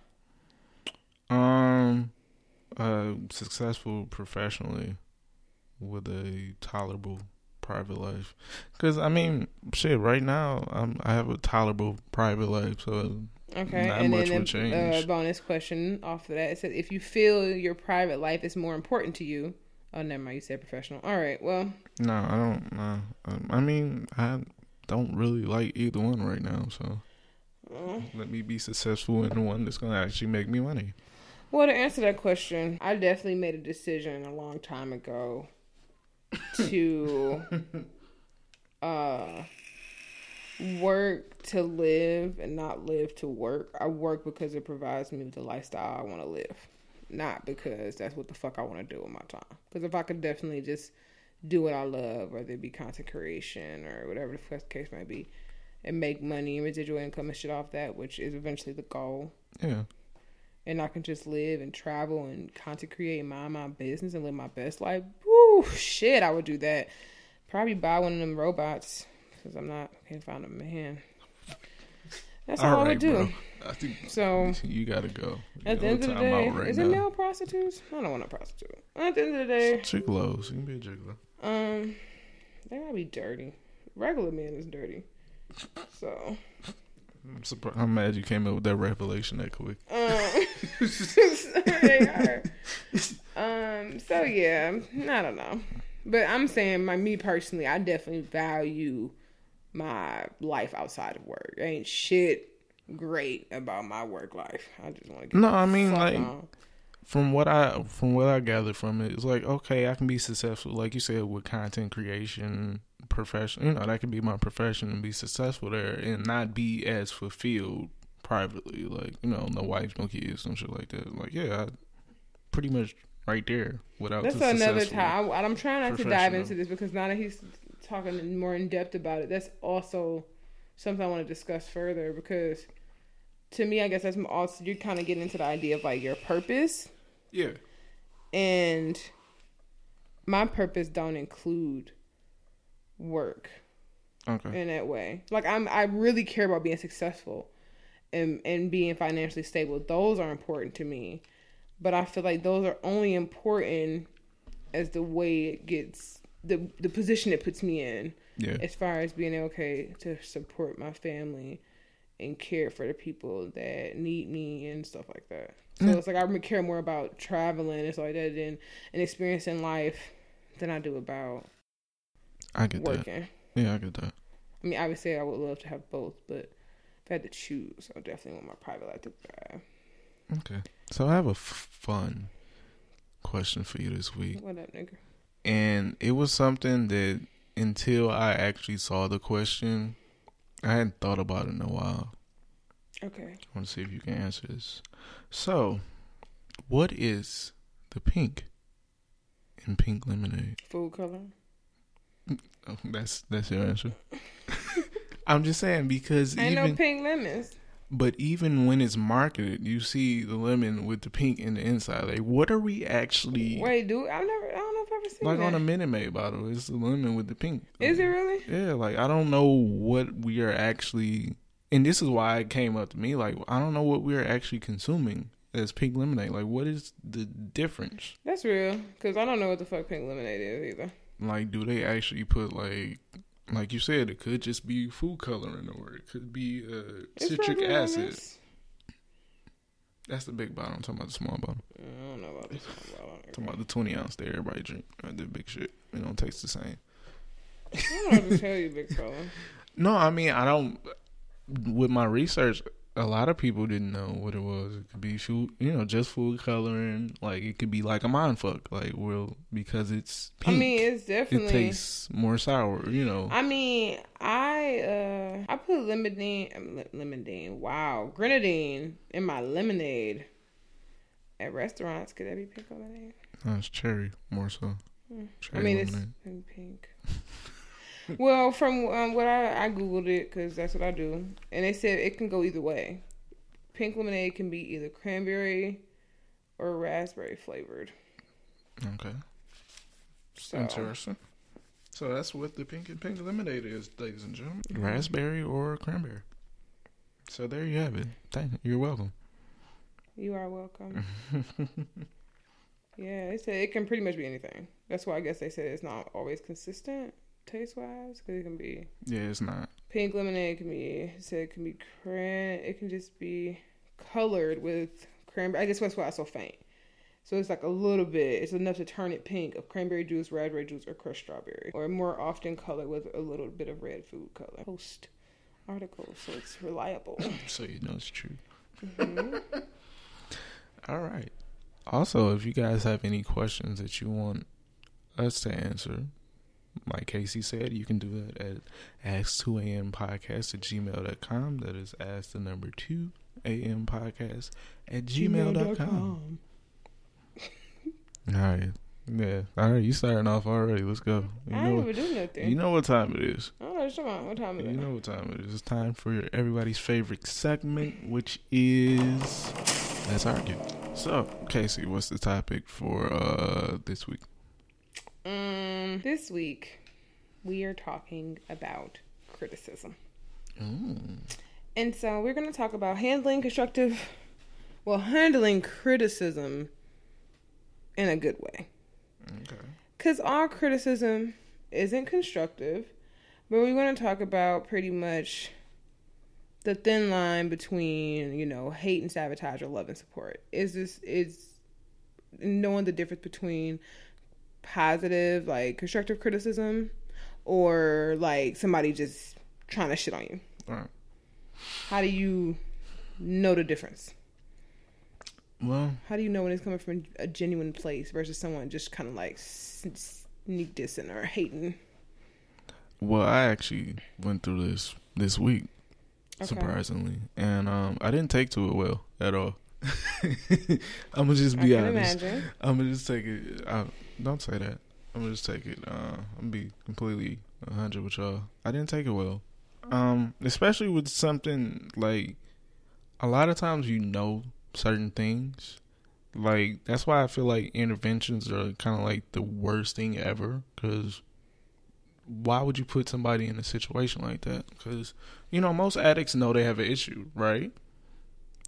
Um, uh, successful professionally with a tolerable private life. Cause I mean, shit. Right now, I'm I have a tolerable private life, so Okay, Not and much then would a uh, change. bonus question off of that. It said, if you feel your private life is more important to you. Oh, never mind. You said professional. All right. Well, no, I don't. No, um, I mean, I don't really like either one right now. So uh, let me be successful in the one that's gonna actually make me money. Well, to answer that question, I definitely made a decision a long time ago to uh work to live and not live to work. I work because it provides me with the lifestyle I want to live, not because that's what the fuck I want to do with my time. Because if I could definitely just do what I love, whether it be content creation or whatever the case might be, and make money and residual income and shit off that, which is eventually the goal. Yeah, And I can just live and travel and content create and mind my business and live my best life. Woo, shit, I would do that. Probably buy one of them robots because I'm not can't find a man. That's all, I would do. bro. I think So you gotta go. You at the end of the day, right is it male prostitutes? I don't want a prostitute. At the end of the day, Gigolos. You can be a gigolo. um, they gotta be dirty. Regular man is dirty. So, I'm surprised. I'm mad you came up with that revelation that quick. um. Um, so yeah, I don't know, but I'm saying my me personally, I definitely value my life outside of work. Ain't shit great about my work life. I just want to No, I mean like on. from what I from what I gathered from it, it's like okay, I can be successful, like you said, with content creation, profession. You know, that could be my profession and be successful there, and not be as fulfilled privately. Like you know, no wife, no kids, some shit like that. Like yeah, I, pretty much right there without. That's the another time. I, I'm trying not to dive into this because now that he's talking more in depth about it, that's also something I want to discuss further. Because to me, I guess that's also you're kind of getting into the idea of like your purpose, Yeah, and my purpose don't include work okay, in that way. Like I'm, I really care about being successful and and being financially stable. Those are important to me, but I feel like those are only important as the way it gets the the position it puts me in yeah, as far as being okay to support my family and care for the people that need me and stuff like that. So Yeah. it's like I care more about traveling and stuff like that and, and experiencing life than I do about I get that. Yeah, I get that. I mean, obviously, I would love to have both, but if I had to choose, I definitely want my private life to thrive. Okay, so I have a fun question for you this week. What up, nigga? and it was something that until I actually saw the question, I hadn't thought about it in a while. Okay. I want to see if you can answer this. So, what is the pink in pink lemonade? Food color. That's that's your answer. I'm just saying because Ain't even no pink lemons. but even when it's marketed, you see the lemon with the pink in the inside. Like, what are we actually Wait, do I've never? I don't know if I've ever seen like that. on a Minute Maid bottle? It's the lemon with the pink. Is it really? Yeah, like I don't know what we are actually, and this is why it came up to me. Like I don't know what we are actually consuming as pink lemonade. Like what is the difference? That's real. Cause I don't know what the fuck pink lemonade is either. Like do they actually put like, like you said, it could just be food coloring or it could be uh, citric acid. That's the big bottle. I'm talking about the small bottle. I don't know about this one. but I I'm don't talking about the 20 ounce that everybody drink. Uh, the big shit. It don't taste the same. I don't know what to tell you, big fella. No, I mean I don't. With my research, a lot of people didn't know what it was. It could be food, you know, just food coloring. Like it could be like a mind fuck, like well because it's I mean, it's definitely it tastes more sour. You know. I mean, I uh I put lemonade, lemonade. wow, grenadine in my lemonade at restaurants. Could that be pink lemonade? No, it's cherry more so. I Cherry mean, it's lemonade. in pink. well, from um, what I I googled it because that's what I do, and they said it can go either way. Pink lemonade can be either cranberry or raspberry flavored. Okay. So Interesting. So that's what the pink and pink lemonade is, ladies and gentlemen. Raspberry or cranberry. So there you have it. Thank you. You're welcome. you are welcome. Yeah, they said it can pretty much be anything. That's why I guess they said it's not always consistent taste wise because it can be yeah, it's not. pink lemonade. Can be it said it can be cran. It can just be colored with cranberry. I guess that's why it's so faint. So it's like a little bit. It's enough to turn it pink of cranberry juice, red raspberry juice, or crushed strawberry, or more often colored with a little bit of red food color. Post article, so it's reliable. So you know it's true. Mhm. All right. Also, if you guys have any questions that you want us to answer, like Casey said, you can do that at ask2ampodcast at gmail.com. That is ask the number 2 am podcast at gmail.com. All right. Yeah. All right. You starting off already. Let's go. You I know, ain't even do nothing. you know what time it is. I don't know what you're talking about. What time is You know what time it is. It's time for everybody's favorite segment, which is Let's Argue. So, Casey, what's the topic for uh this week? Um, this week we are talking about criticism, Mm. and so we're going to talk about handling constructive, well, handling criticism in a good way. Okay. Because all criticism isn't constructive, but we're going to talk about pretty much the thin line between, you know, hate and sabotage or love and support. Is this, is knowing the difference between positive, like constructive criticism or like somebody just trying to shit on you. All right. How do you know the difference? Well, How do you know when it's coming from a genuine place versus someone just kind of like sneak dissing or hating? well, I actually went through this this week, Okay. surprisingly, and um, I didn't take to it well at all. I'm gonna just be honest. imagine. I'm gonna just take it. I, don't say that. I'm gonna just take it. Uh, I'm gonna be completely 100 with y'all. I didn't take it well. Um, especially with something like a lot of times you know certain things. Like that's why I feel like interventions are kind of like the worst thing ever. Because why would you put somebody in a situation like that? Because you know most addicts know they have an issue, right?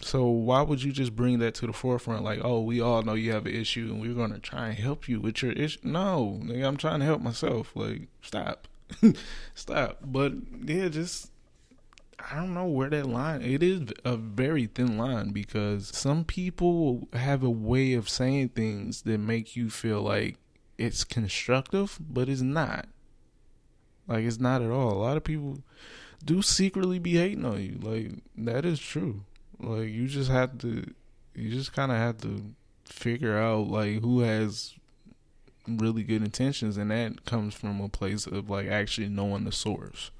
So why would you just bring that to the forefront? Like, oh, we all know you have an issue, and we're gonna try and help you with your issue. No, nigga, I'm trying to help myself. Like, stop, stop. But yeah, just I don't know where that line. It is a very thin line because some people have a way of saying things that make you feel like it's constructive, but it's not. Like it's not at all. A lot of people do secretly be hating on you. Like that is true. Like you just have to, you just kind of have to figure out like who has really good intentions, and that comes from a place of like actually knowing the source.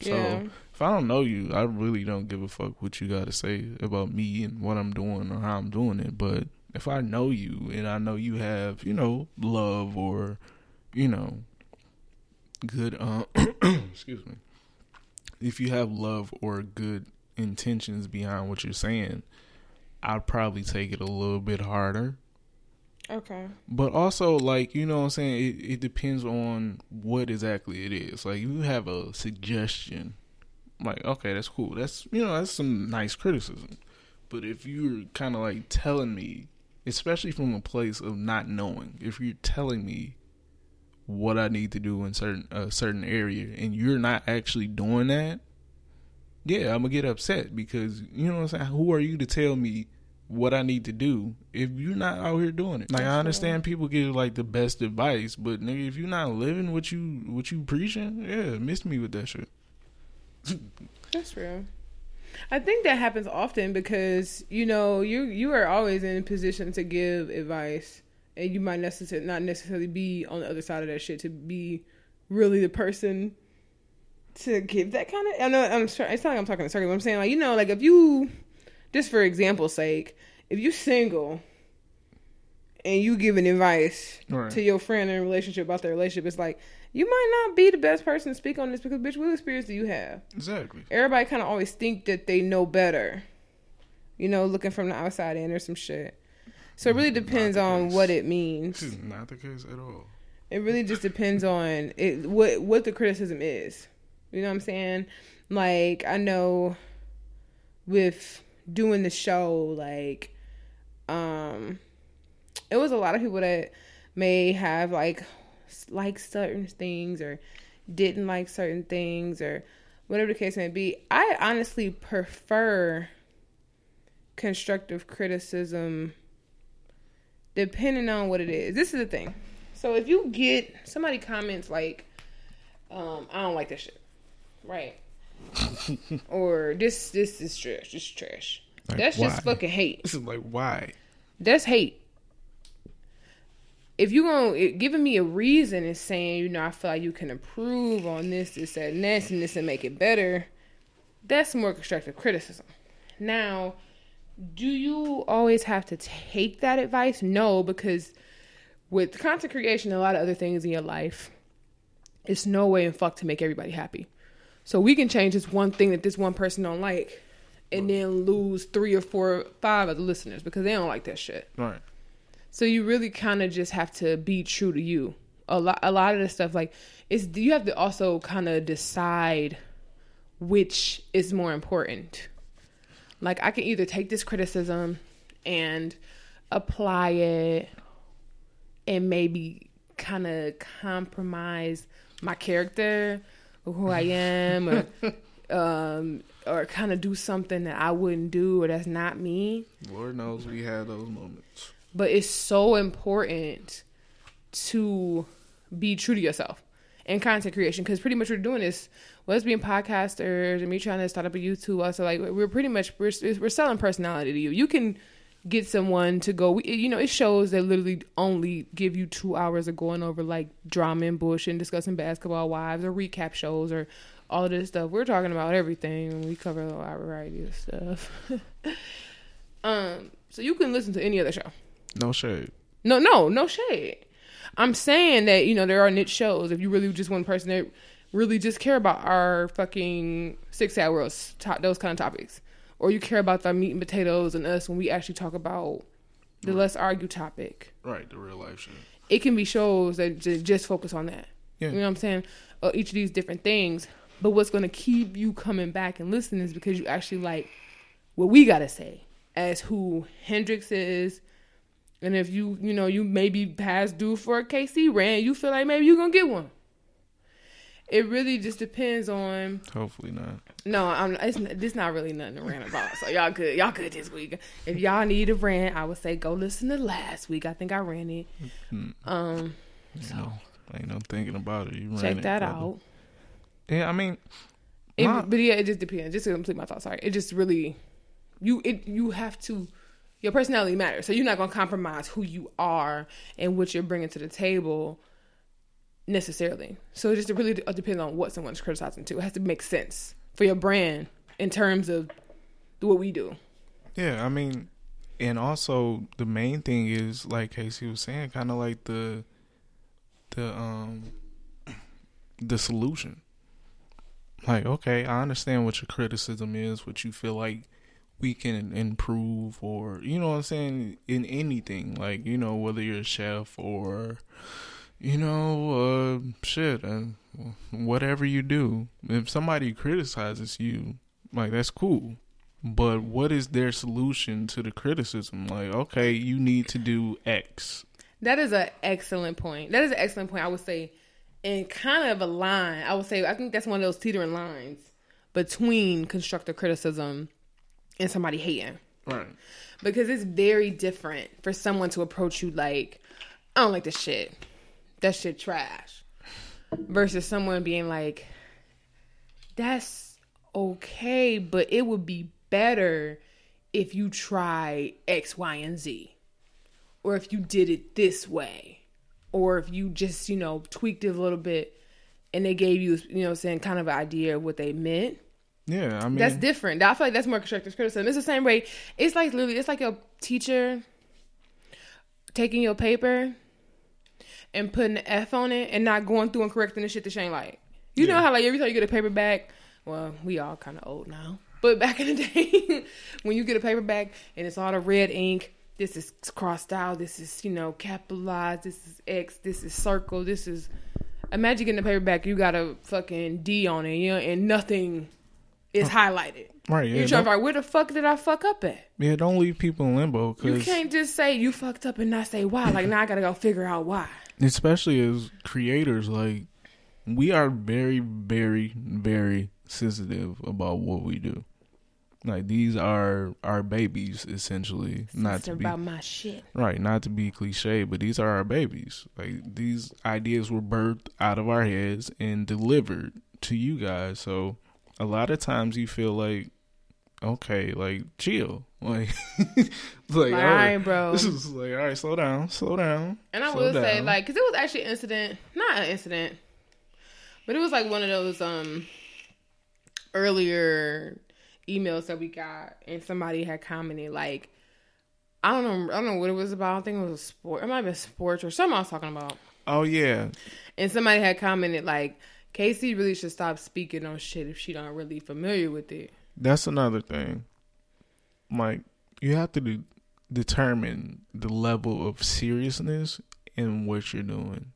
So if I don't know you, I really don't give a fuck what you got to say about me and what I'm doing or how I'm doing it. But if I know you and I know you have, you know, love or, you know, good, uh, excuse me, if you have love or good intentions behind what you're saying, I'd probably take it a little bit harder. Okay. But also, like, you know what I'm saying? It, it depends on what exactly it is. Like, if you have a suggestion. Like, okay, that's cool. That's, you know, that's some nice criticism. But if you're kind of like telling me, especially from a place of not knowing, if you're telling me what I need to do in certain a certain area and you're not actually doing that, yeah, I'm gonna get upset because you know what I'm saying. Who are you to tell me what I need to do if you're not out here doing it. Like I understand people give like the best advice, but nigga, if you're not living what you what you preaching, yeah, miss me with that shit. That's real. I think that happens often because you know you you are always in a position to give advice, and you might necessarily not necessarily be on the other side of that shit to be really the person to give that kind of. I know I'm sure it's not like I'm talking to circles. But I'm saying like you know like if you just for example's sake, if you're single and you giving advice Right. to your friend in a relationship about their relationship, it's like you might not be the best person to speak on this because bitch, what experience do you have? Exactly. everybody kind of always think that they know better. You know, looking from the outside in or some shit. So it really mm, depends on case. what it This means. is not the case at all. It really just depends on it what what the criticism is. You know what I'm saying? Like I know with doing the show like um it was a lot of people that may have like like certain things or didn't like certain things or whatever the case may be. I honestly prefer constructive criticism depending on what it is. This is the thing. So if you get somebody comments like, um, I don't like this shit. Right. or this this is trash. This is trash. Like, That's just fucking hate. This is like why? That's hate. If you gonna giving me a reason and saying, you know, I feel like you can improve on this, this, that, and this, and this, and make it better, that's more constructive criticism. Now, do you always have to take that advice? No, because with content creation and a lot of other things in your life, it's no way in fuck to make everybody happy. So we can change this one thing that this one person don't like, and then lose three or four, five of the listeners because they don't like that shit. Right. So you really kind of just have to be true to you. A lot, a lot of the stuff like it's you have to also kind of decide which is more important. Like I can either take this criticism and apply it and maybe kind of compromise my character who I am or um or kind of do something that I wouldn't do or that's not me Lord knows we had those moments. but it's so important to be true to yourself in content creation because pretty much we're doing this well, us being podcasters and me trying to start up a youtube also like we're pretty much we're, we're selling personality to you you can get someone to go we, you know it shows that literally only give you two hours of going over like drama and bullshit and discussing basketball wives or recap shows or all of this stuff we're talking about everything and we cover a wide variety of stuff um so you can listen to any other show No shade. no, no, no shade. I'm saying that you know there are niche shows. If you really just one person that really just care about our fucking six hours, to- those kind of topics, or you care about the meat and potatoes and us when we actually talk about the let's argue topic. Right, the real life shit. It can be shows that ju- just focus on that. Yeah. You know what I'm saying? Uh, each of these different things. But what's going to keep you coming back and listening is because you actually like what we got to say as who Hendrix is. And if you, you know, you maybe past due for a Casey rant, you feel like maybe you're going to get one. It really just depends on. Hopefully not. No, I'm. It's, this not really nothing to rant about. So y'all good. Y'all good this week. If y'all need a rant, I would say go listen to last week. I think I ran it. Mm, Um, you know, ain't no thinking about it. You ran check that out. Yeah, I mean, It, My- but yeah, it just depends. Just to complete my thought, sorry. It just really, you it you have to, your personality matters. So you're not gonna compromise who you are and what you're bringing to the table necessarily. So it just really depends on what someone's criticizing too. It has to make sense for your brand in terms of what we do. yeah, I mean, and also the main thing is like Casey was saying, kind of like the the um the solution. Like, okay, I understand what your criticism is, what you feel like we can improve, or you know what I'm saying, in anything. Like, you know, whether you're a chef or you know, uh, shit, uh, whatever you do. If somebody criticizes you, like that's cool. But what is their solution to the criticism? Like, okay, you need to do X. That is an excellent point. That is an excellent point. I would say, and kind of a line. I would say I think that's one of those teetering lines between constructive criticism and somebody hating. Right. because it's very different for someone to approach you like, I don't like this shit. That shit trash. Versus someone being like, that's okay, but it would be better if you try X, Y, and Z. Or if you did it this way. Or if you just, you know, tweaked it a little bit and they gave you, you know, saying kind of an idea of what they meant. Yeah, I mean, That's different. I feel like that's more constructive criticism. It's the same way. It's like literally, it's like your teacher taking your paper and putting an F on it and not going through and correcting the shit that she ain't like. You know how like every time you get a paperback, well, we all kind of old now, but back in the day, when you get a paperback and it's all the red ink, this is crossed out, this is you know capitalized, this is X, this is circle, this is. Imagine getting a paperback, you got a fucking D on it, you know, and nothing is highlighted. right. Yeah, You trying to find where the fuck did I fuck up at? yeah, don't leave people in limbo You can't just say you fucked up and not say why. Like now I gotta go figure out why. Especially as creators, like we are very, very, very sensitive about what we do. Like these are our babies, essentially. Not to be about my shit. Right, not to be cliche, but these are our babies. Like these ideas were birthed out of our heads and delivered to you guys. So a lot of times you feel like, okay, like chill, like, like, Like, all right, bro. this is like, all right, slow down, slow down. And I will say, like, because it was actually an incident, not an incident, but it was like one of those um earlier emails that we got, and somebody had commented like, I don't know, I don't know what it was about. I think it was a sport. It might have been sports or something I was talking about. oh yeah, And somebody had commented like, Casey really should stop speaking on shit if she don't really familiar with it. that's another thing. Like you have to de- determine the level of seriousness in what you're doing.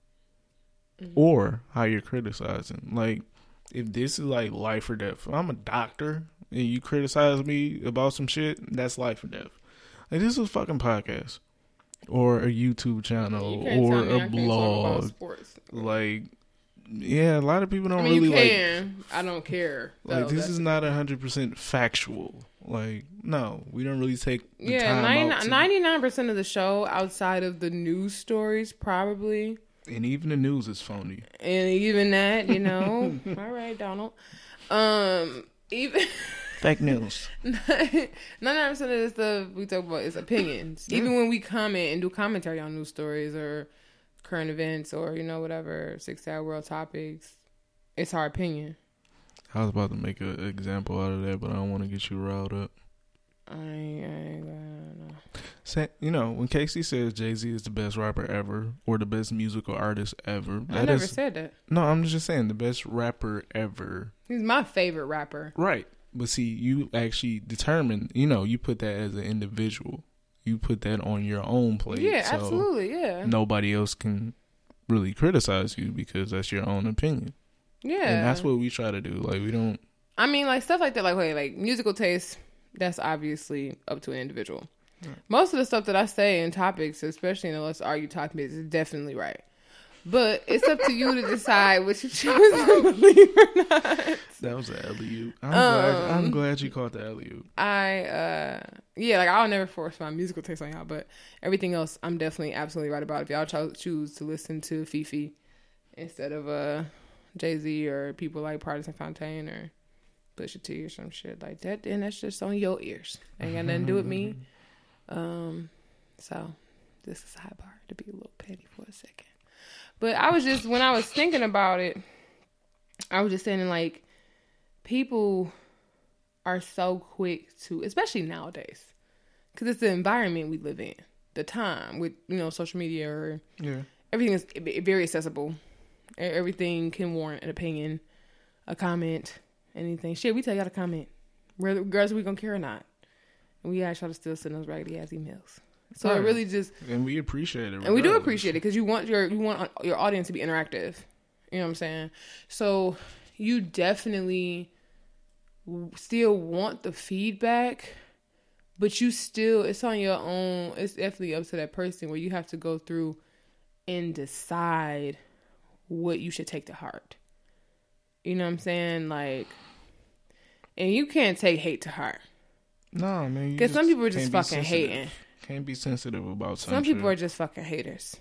Mm-hmm. or how you're criticizing. Like, if this is like life or death, if I'm a doctor and you criticize me about some shit, that's life or death. Like, this is a fucking podcast or a YouTube channel You or tell me I a can't talk about blog. Like, yeah, a lot of people don't I mean, really you like. I don't care. Like this is not hundred percent factual. Like no, we don't really take the yeah, to- 99 percent of the show outside of the news stories, probably, and even the news is phony. and even that, you know. All right, Donald. Um, even Fake news. ninety nine percent of the stuff we talk about is opinions. Even when we comment and do commentary on news stories or current events or you know whatever six hour world topics, it's our opinion. I was about to make an example out of that, but I don't want to get you riled up. I ain't, I ain't gonna know. Say, you know, when Casey says Jay Z is the best rapper ever or the best musical artist ever, I never is- said that. no. I'm just saying the best rapper ever. He's my favorite rapper. Right. But see, you actually determine. You know, you put that as an individual. You put that on your own plate. yeah, so absolutely. Yeah. Nobody else can really criticize you because that's your own opinion. Yeah. And that's what we try to do. Like we don't. I mean, like stuff like that, like wait, like musical taste. That's obviously up to an individual. Most of the stuff that I say in topics, especially in the let's argue topics, is definitely right. But it's up to you to decide what you choose to believe or not. That was an alley I'm glad. I'm Um, glad you caught the alley I, uh, yeah, like I'll never force my musical taste on y'all, but everything else, I'm definitely absolutely right about. If y'all cho- choose to listen to Fifi instead of uh Jay Z or people like Pardison Fontaine or Pusha T or some shit like that, then that's just on your ears. Ain't got nothing to do with me. Um, so this is high bar to be a little petty for a second. But I was just when I was thinking about it, I was just saying like people are so quick to, especially nowadays, because it's the environment we live in, the time with you know social media or Yeah. everything is very accessible. Everything can warrant an opinion, a comment, anything. Shit, we tell y'all to comment, whether regardless if we gonna care or not. And we ask y'all to still send those raggedy ass emails. So it really just And we appreciate it. and we do appreciate it because you want your you want uh, your audience to be interactive. You know what I'm saying? So you definitely still want the feedback, but you still it's on your own. It's definitely up to that person where you have to go through and decide what you should take to heart. You know what I'm saying? Like, and you can't take hate to heart. No, man. Because some people are just fucking hating. Can't be sensitive about some. Some people are just fucking haters.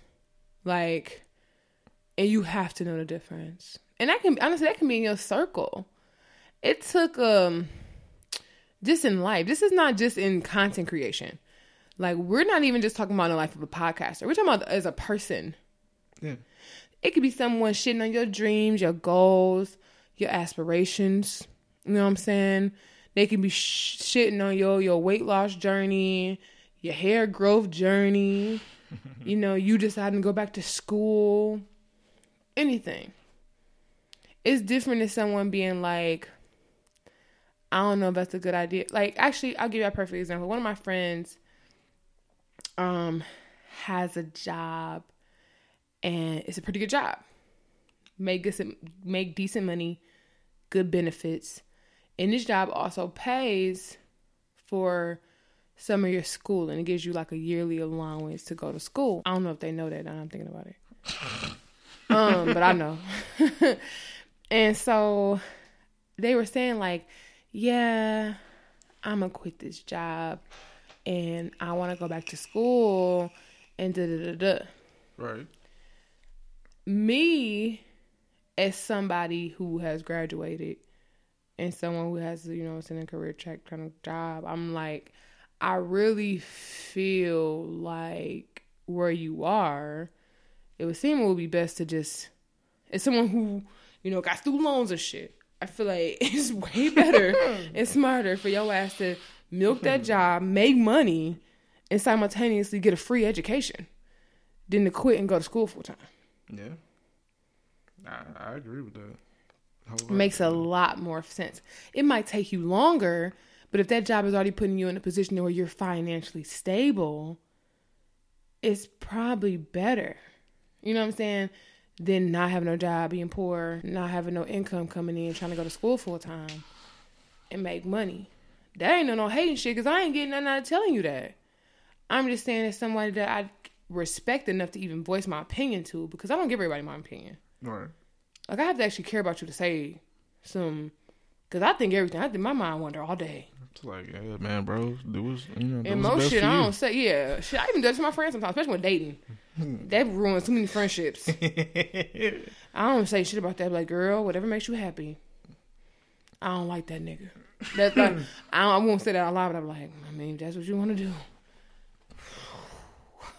Like, and you have to know the difference. And that can honestly that can be in your circle. It took um just in life. This is not just in content creation. Like we're not even just talking about the life of a podcaster. We're talking about as a person. Yeah. It could be someone shitting on your dreams, your goals, your aspirations. You know what I'm saying? They can be sh- shitting on your your weight loss journey, your hair growth journey. you know, you deciding to go back to school, anything. It's different than someone being like, I don't know if that's a good idea. Like, actually, I'll give you a perfect example. One of my friends, um, has a job, and it's a pretty good job. Make good, make decent money, good benefits, and this job also pays for some of your school, and it gives you like a yearly allowance to go to school. I don't know if they know that. Now I'm thinking about it. um, but I know. and so they were saying like, yeah, I'm gonna quit this job, and I want to go back to school, and da da da da. Right. Me, as somebody who has graduated, and someone who has you know it's in a career track kind of job, I'm like, I really feel like where you are, it would seem it would be best to just, as someone who you know got student loans and shit. I feel like it's way better and smarter for your ass to milk that job, make money, and simultaneously get a free education than to quit and go to school full time. Yeah. I, I agree with that. Makes a lot more sense. It might take you longer, but if that job is already putting you in a position where you're financially stable, it's probably better. You know what I'm saying? Than not having no job, being poor, not having no income coming in, trying to go to school full time and make money. That ain't no no hating shit because I ain't getting nothing out of telling you that. I'm just saying it's somebody that I respect enough to even voice my opinion to because I don't give everybody my opinion. Right. Like I have to actually care about you to say some, because I think everything. I think my mind wander all day. It's like, yeah, man, bro, do what's you know, do And what's most shit I don't say. Yeah, shit. I even do it to my friends sometimes, especially with dating. that ruins too many friendships. I don't say shit about that. Like, girl, whatever makes you happy. I don't like that nigga. That's like I, I won't say that out loud, but I'm like, I mean, that's what you want to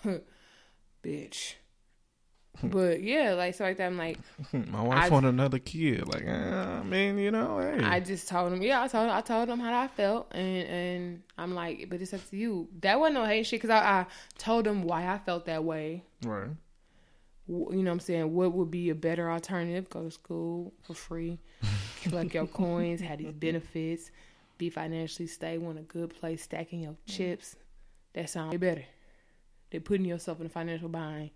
do, bitch. But yeah, like so like that. I'm like, My wife I- want another kid. Like, uh, I mean, you know, hey. I just told him, yeah, I told I told him how I felt, and and I'm like, but it's up to you. That wasn't no hate shit because I, I told him why I felt that way. right. You know what I'm saying? What would be a better alternative? Go to school for free, collect your coins, have these benefits, be financially stable in a good place, stacking your chips. That sounds better than putting yourself in a financial bind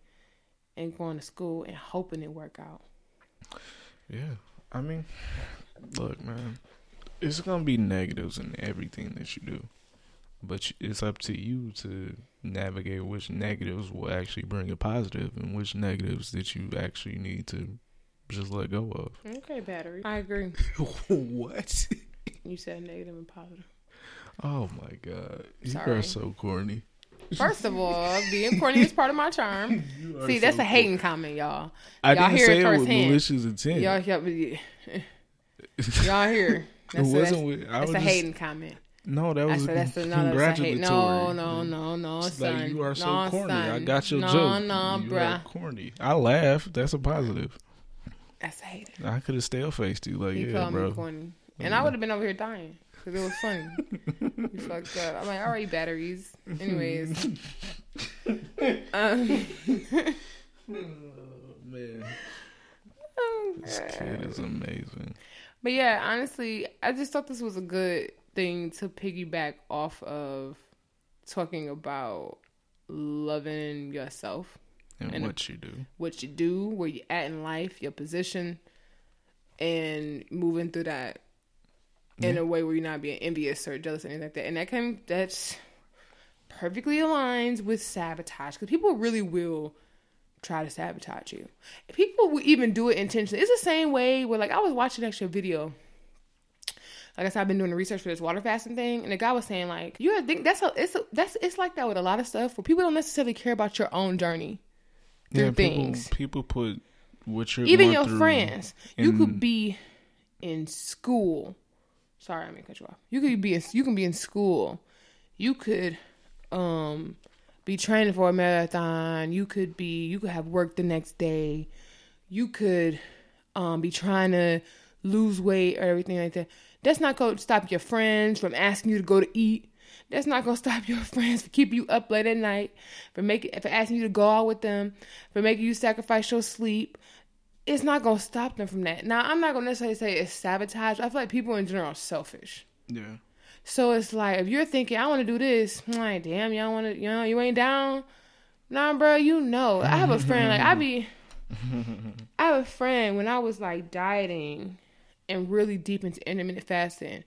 and going to school and hoping it work out. Yeah. I mean, look, man, it's gonna be negatives in everything that you do, but it's up to you to navigate which negatives will actually bring a positive and which negatives that you actually need to just let go of. Okay, battery. I agree. what? You said negative and positive. Oh my god, you Sorry. are so corny. First of all, being corny is part of my charm. You are See, that's so a hating comment, y'all. I y'all didn't hear say it it with firsthand. malicious intent. Y'all, y'all, y'all hear? it That's a, wasn't that's, with. I that's was a just, hating comment. No, that I was said a that's a, no, that's a hate. congratulatory. No, no, no, no, It's son. like you are so no, corny. I got your no, joke. No, you bruh. corny. I laugh. That's a positive. That's a hate. I could have stale faced you like, You yeah, bro. me corny. And I would have been over here dying because it was funny. you fucked up. I'm like, all right, batteries. Anyways. um, man, this kid is amazing. But yeah, honestly, I just thought this was a good thing to piggyback off of talking about loving yourself, And, And- what you do. what you do, where you at in life, your position, and moving through that in Yeah. a way where you're not being envious or jealous or anything like that. And that can that's perfectly aligns with sabotage because people really will try to sabotage you. People will even do it intentionally. It's the same way where like I was watching actually a video like I said, I've been doing the research for this water fasting thing, and the guy was saying like, you gotta think that's a, it's a, that's it's like that with a lot of stuff where people don't necessarily care about your own journey through yeah, things. people people put what you're Even your friends, you could be in school. Sorry, I mean cut you off. You could be you can be in school. You could um be training for a marathon. You could be you could have work the next day. You could um be trying to lose weight or everything like that. That's not going to stop your friends from asking you to go to eat. That's not going to stop your friends from keeping you up late at night, for making for asking you to go out with them, for making you sacrifice your sleep. It's not going to stop them from that. Now, I'm not going to necessarily say it's sabotage. I feel like people in general are selfish. yeah So it's like if you're thinking, I want to do this, I'm like, damn, y'all want to, you know, you ain't down. Nah, bro, you know. I have a friend, like, I be, I have a friend when I was like dieting and really deep into intermittent fasting,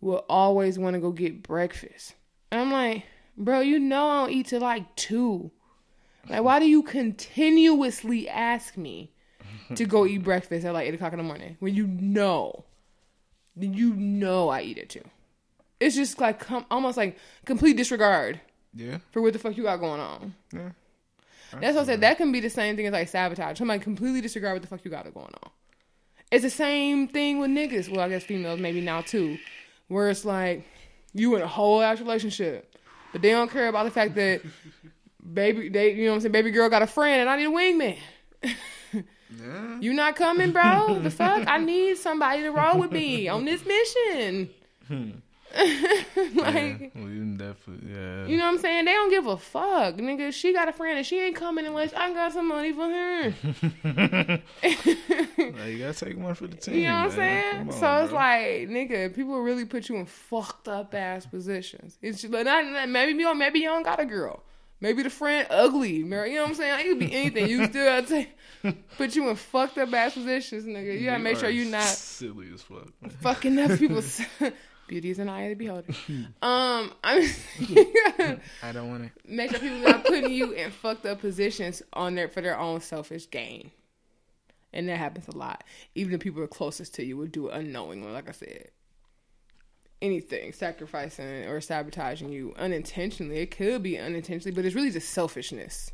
will always want to go get breakfast. And I'm like, bro, you know I don't eat till like two. Like, why do you continuously ask me to go eat breakfast at like eight o'clock in the morning when you know, you know I eat it too. It's just like com- almost like complete disregard yeah for what the fuck you got going on. yeah That's what I said. That can be the same thing as like sabotage. Somebody completely disregard what the fuck you got going on. It's the same thing with niggas. Well, I guess females maybe now too, where it's like you in a whole ass relationship, but they don't care about the fact that baby, they you know what I'm saying, baby girl got a friend and I need a wingman. yeah You not coming, bro? The fuck? I need somebody to roll with me on this mission. Hmm. like. yeah, well, you definitely yeah You know what I'm saying? They don't give a fuck, nigga. She got a friend and she ain't coming unless I got some money for her. Like, you gotta take one for the team You know what I'm saying? Come so on, it's bro. like, nigga, people really put you in fucked up ass positions. It's just, like, not, maybe you maybe you don't got a girl. Maybe the friend ugly. You know what I'm saying? It could be anything. You still gotta take, put you in fucked up ass positions, nigga. You gotta make sure you're not silly as fuck fucking up people's beauty is an eye of the beholder. Um, I'm I don't want to make sure people not putting you in fucked up positions on their for their own selfish gain. And that happens a lot. Even the people are closest to you will do it unknowingly, like I said. Anything, sacrificing or sabotaging you unintentionally. It could be unintentionally, but it's really just selfishness.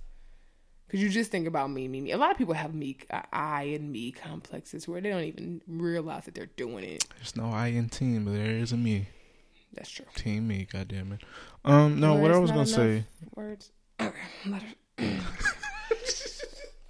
Because you just think about me, me, me. A lot of people have me, uh, I and me complexes where they don't even realize that they're doing it. There's no I in team, but there is a me. That's true. Team me, goddamn it. Um, no, what I was gonna say. Words. Okay.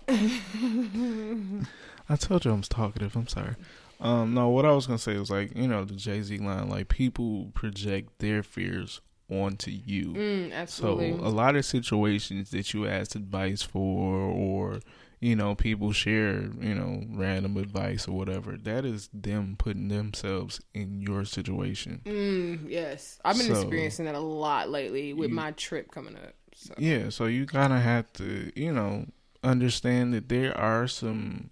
I told you I was talkative. I'm sorry. Um, no, what I was gonna say was like, you know, the Jay Z line, like people project their fears onto you. Mm, So a lot of situations that you ask advice for, or you know, people share, you know, random advice or whatever. That is them putting themselves in your situation. Mm, yes, I've been So- experiencing that a lot lately with You- my trip coming up. So. Yeah, so you kind of have to, you know, understand that there are some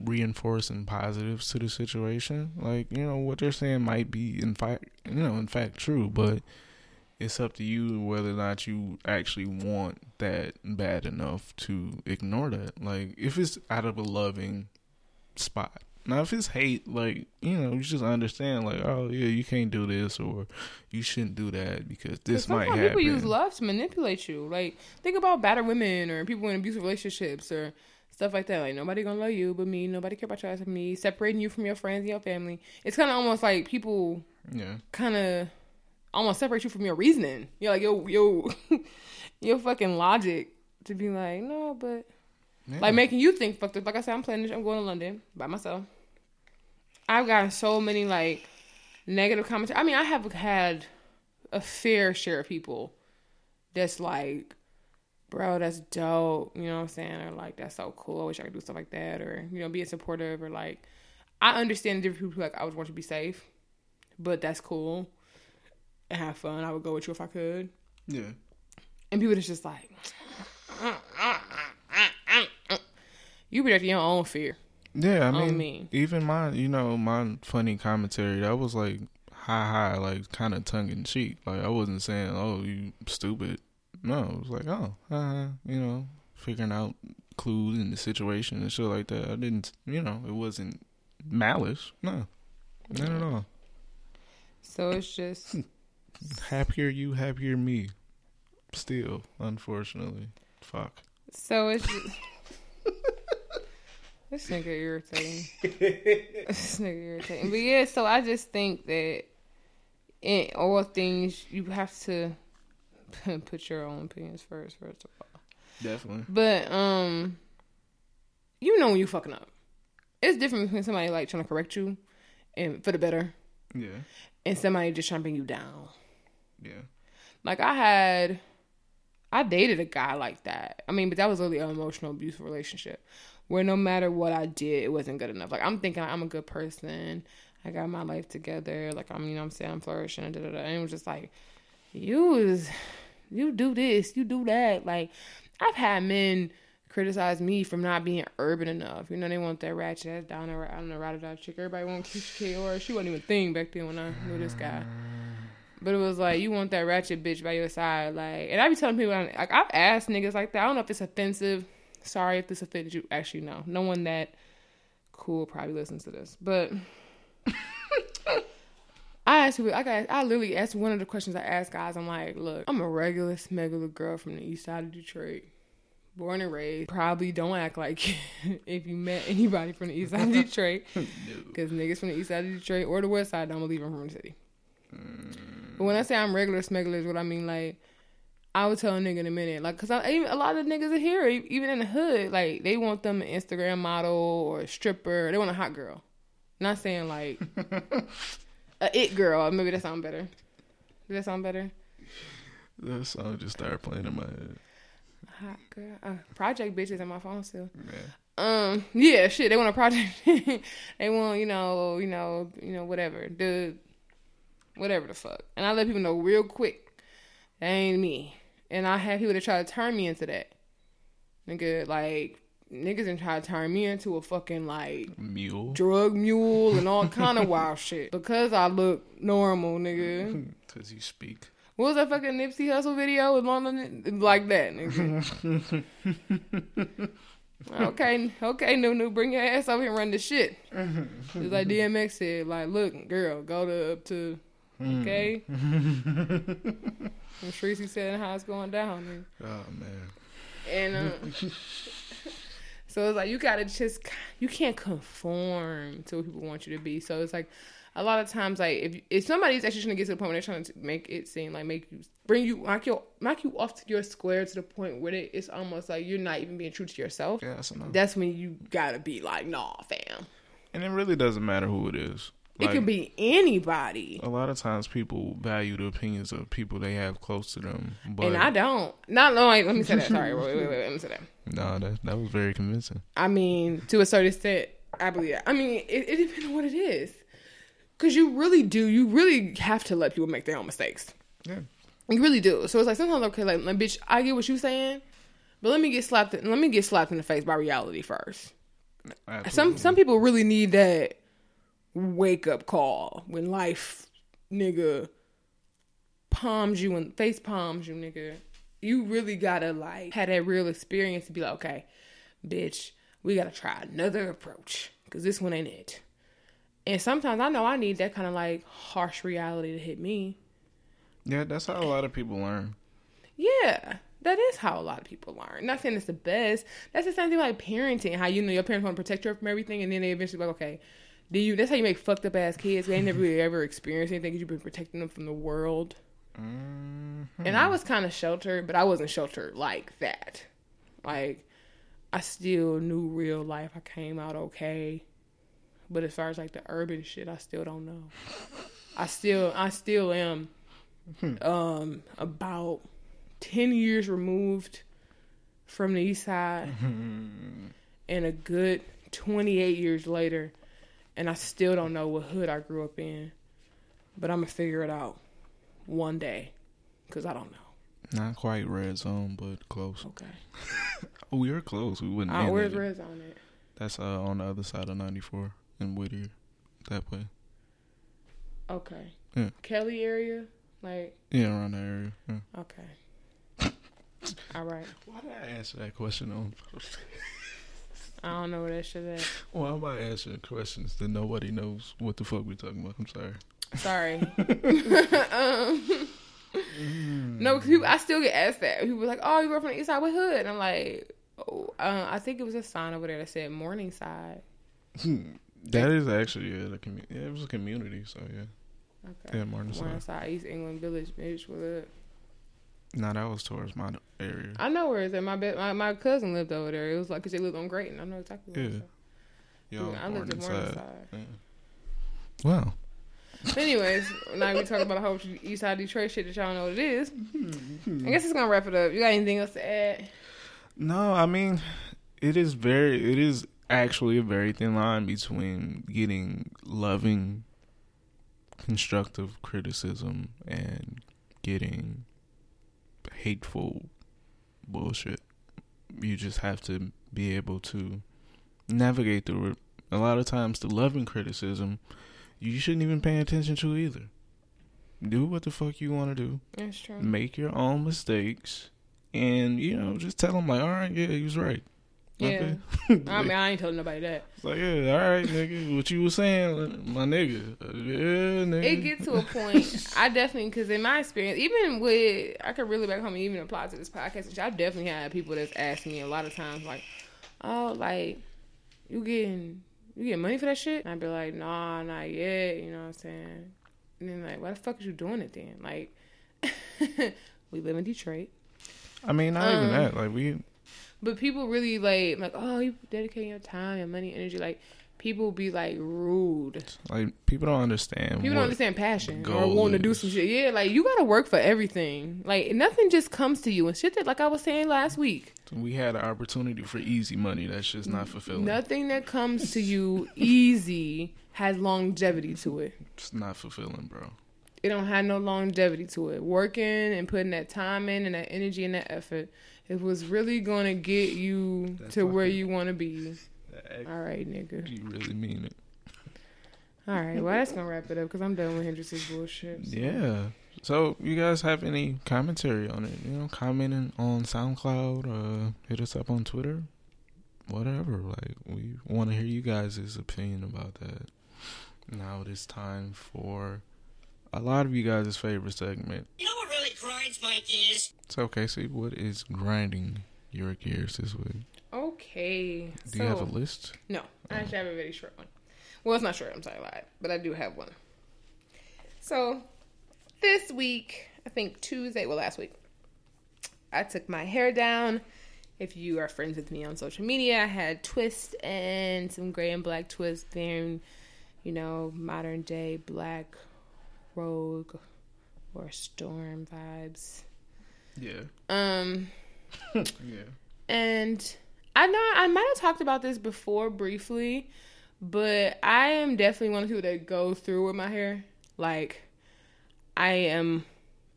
reinforcing positives to the situation. Like, you know, what they're saying might be in fact, you know, in fact true, but it's up to you whether or not you actually want that bad enough to ignore that. Like, if it's out of a loving spot. Now, if it's hate, like, you know, you just understand, like, oh, yeah, you can't do this or you shouldn't do that because this might happen. people use love to manipulate you. Like think about battered women or people in abusive relationships or stuff like that. Like nobody gonna love you but me. Nobody care about you but me. Separating you from your friends and your family. It's kind of almost like people yeah. kind of almost separate you from your reasoning. You're like yo yo your fucking logic to be like no, but yeah. like making you think fucked up. Like I said, I'm planning. I'm going to London by myself. I've gotten so many like negative comments. I mean, I have had a fair share of people that's like, "Bro, that's dope." You know what I'm saying? Or like, "That's so cool. I wish I could do stuff like that." Or you know, being supportive. Or like, I understand the different people who like I would want you to be safe, but that's cool and have fun. I would go with you if I could. Yeah. And people that's just like, you projecting your own fear. Yeah, I mean, me. even my, you know, my funny commentary that was like high, high, like kind of tongue in cheek. Like I wasn't saying, "Oh, you stupid." No, it was like, "Oh, uh, huh, you know, figuring out clues in the situation and shit like that." I didn't, you know, it wasn't malice. No, not at all. So it's just Happier you, happier me. Still, unfortunately. Fuck. so it's just this nigga irritating. this nigga irritating. But yeah, so I just think that in all things you have to put your own opinions first, first of all. Definitely. But um, you know when you fucking up. It's different between somebody like trying to correct you and for the better, Yeah. and somebody just trying to bring you down. Yeah. Like I had, I dated a guy like that. I mean, but that was really an emotional abuse relationship, where no matter what I did, it wasn't good enough. Like I'm thinking I'm a good person. I got my life together. Like I'm, you know, what I'm saying I'm flourishing. Da, da, da. And it was just like, you is, you do this, you do that. Like I've had men criticize me from not being urban enough. You know, they want that ratchet ass down I don't know, ride or chick. Everybody want Keisha K or she wasn't even a thing back then when I knew this guy. But it was like you want that ratchet bitch by your side, like. And I be telling people, like I've asked niggas like that. I don't know if it's offensive. Sorry if this offends you. Actually, no. No one that cool probably listens to this. But I asked. I got. I literally asked one of the questions I asked guys. I'm like, look, I'm a regular smuggler girl from the east side of Detroit. Born and raised. Probably don't act like if you met anybody from the east side of Detroit. Because niggas from the east side of Detroit or the west side don't believe I'm from the city. Mm. But when I say I'm regular smuggler, is what I mean. Like, I would tell a nigga in a minute. Like, cause I, even a lot of niggas are here, even in the hood. Like, they want them an Instagram model or a stripper. They want a hot girl. Not saying like a it girl. Maybe that sound better. Does that sound better? That song just started playing in my head. Hot girl. Uh, project bitches on my phone still. Yeah. Um, yeah, shit. They want a project. they want, you know, you know, you know, whatever. The whatever the fuck. And I let people know real quick that ain't me. And I have people that try to turn me into that. Nigga, like niggas and try to turn me into a fucking like Mule. drug mule and all kind of wild shit because I look normal, nigga. Because you speak. What was that fucking Nipsey Hussle video with London like that, nigga? okay, okay, Nunu, bring your ass over here and run the shit. Just like DMX said, like, look, girl, go to up to, okay. and Tracy said how it's going down, nigga. Oh, man. and um, so it's like you gotta just you can't conform to what people want you to be. So it's like a lot of times, like if if somebody's actually trying to get to the point where they're trying to make it seem like make you bring you knock you knock you off to your square to the point where it, it's almost like you're not even being true to yourself. Yeah, that's enough. That's when you gotta be like, nah, fam. And it really doesn't matter who it is. It Like, could be anybody, A lot of times people value the opinions of people they have close to them. But and I don't. Not no. Wait, let me say that. Sorry, wait, wait, wait. Let me say that. Nah, that, that was very convincing. I mean, to a certain extent, I believe that. I mean, it, it depends on what it is. Because you really do, you really have to let people make their own mistakes. Yeah. You really do. So it's like sometimes, okay, like, like bitch, I get what you're saying, but let me get slapped. Let me get slapped in the face by reality first. Absolutely. Some some people really need that wake up call when life, nigga, palms you and face palms you, nigga. You really gotta like have that real experience to be like, okay, bitch, we gotta try another approach because this one ain't it. And sometimes I know I need that kind of like harsh reality to hit me. Yeah, that's how a lot of people learn. Yeah, that is how a lot of people learn. Not saying it's the best. That's the same thing like parenting. How you know your parents want to protect you from everything, and then they eventually like, okay, do you? That's how you make fucked up ass kids. They ain't never really ever experienced anything because you've been protecting them from the world. Mm-hmm. And I was kind of sheltered, but I wasn't sheltered like that. Like I still knew real life. I came out okay. But as far as like the urban shit, I still don't know. I still I still am um about 10 years removed from the east side and a good 28 years later and I still don't know what hood I grew up in. But I'm to figure it out one day cuz I don't know. Not quite red zone, but close. Okay. Oh, we were close. We wouldn't. Uh, where's. Red Zone at? That's uh, on the other side of 94 in Whittier. That way. Okay. Yeah. Kelly area? Like, Yeah, around that area. Yeah. okay. All right. Why did I answer that question on? I don't know where that shit at. Why am I answering questions that nobody knows what the fuck we're talking about? I'm sorry. Sorry. um, no, because I still get asked that. People are like, "Oh, you grew up from the east side with hood," and I'm like, oh, uh, I think it was a sign over there that said Morningside. That is actually yeah, the commu- yeah, it was a community, so yeah. Okay. Yeah, Morningside. Morningside, East English Village, bitch. With it. No, that was towards my area. I know where it's at. My be- my my cousin lived over there. It was like because they lived on Grayton. I know exactly where it's Yeah. at. Yo, I lived in Morningside. Morningside. Yeah. Wow. Anyways, now we talk about a whole East Side Detroit shit that y'all know what it is. Hmm. I guess it's gonna wrap it up. You got anything else to add? No, I mean, it is very, it is actually a very thin line between getting loving, constructive criticism and getting hateful bullshit. You just have to be able to navigate through it. A lot of times, the loving criticism, you shouldn't even pay attention to either. Do what the fuck you want to do That's true. make your own mistakes and you know just tell them like all right yeah he was right Yeah. okay I mean, I ain't telling nobody that. it's like yeah all right nigga what you was saying my nigga Uh, yeah nigga It gets to a point. I definitely, because in my experience, even with, I could really back home and even apply to this podcast. shit, I definitely had people that's asked me a lot of times, like, "Oh, like, you getting, you getting money for that shit?" And I'd be like, "Nah, not yet." You know what I'm saying? And then like, why the fuck is you doing it then? Like, we live in Detroit. i mean not even Um, that like we But people really like like oh you dedicating your time and money energy like people be like rude. like people don't understand People don't understand passion or wanting to do some shit. Yeah, like you gotta work for everything. Like nothing just comes to you and shit that like I was saying last week. we had an opportunity for easy money that's just not fulfilling Nothing that comes to you easy has longevity to it. it's not fulfilling bro It don't have no longevity to it. Working and putting that time in and that energy and that effort, it was really gonna get you That to where you want to be. All right, nigga. Do you really mean it All right, well that's gonna wrap it up because I'm done with Hendrix's bullshit. so. Yeah. So, you guys have any commentary on it? You know, commenting on SoundCloud, uh, hit us up on Twitter, whatever. Like, we want to hear you guys' opinion about that. Now it is time for a lot of you guys' favorite segment. You know what really grinds my gears? So, Casey, what is grinding your gears this week? Okay. Do so, you have a list? No, I actually have a very short one. Well, it's not short. I'm sorry, I lied, but I do have one. So, this week, I think Tuesday, well, last week, I took my hair down. If you are friends with me on social media, I had twist and some gray and black twist there, you know, modern day black rogue or storm vibes. Yeah. Um, Yeah. and I know I might have talked about this before briefly, but I am definitely one of the people that go through with my hair. Like, I am,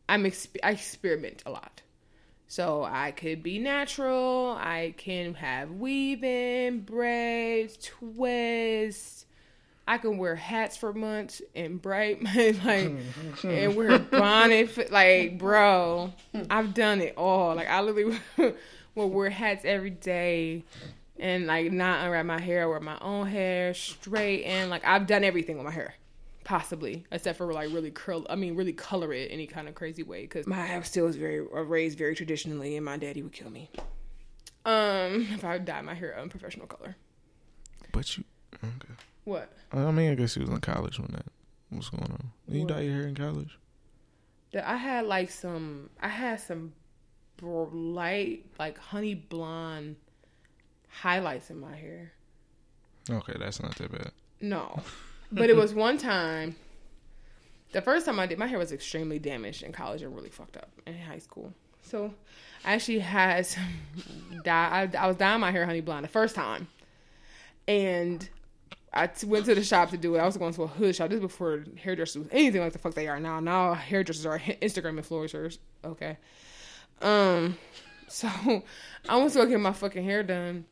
I'm exp- I experiment a lot. So I could be natural. I can have weaving, braids, twists. I can wear hats for months and bright, like, and wear a bonnet. For, like, bro, I've done it all. Like, I literally will wear hats every day and like not unwrap my hair, wear my own hair straight, and like I've done everything with my hair, possibly except for like really curl. I mean, really color it any kind of crazy way because my hair still is very uh, raised very traditionally, and my daddy would kill me. Um, if I dyed my hair unprofessional color. But you. Okay. What? I mean, I guess he was in college when that was going on. Did you dye your hair in college? I had like some. I had some light, like honey blonde highlights in my hair. Okay, that's not that bad. No. But it was one time. The first time I did, my hair was extremely damaged in college and really fucked up in high school. So I actually had some dye. I, I was dyeing my hair honey blonde the first time. And I t- went to the shop to do it. I was going to a hood shop. This is before hairdressers was anything like the fuck they are now. Now hairdressers are Instagram influencers. Okay. Um. So I went to go get my fucking hair done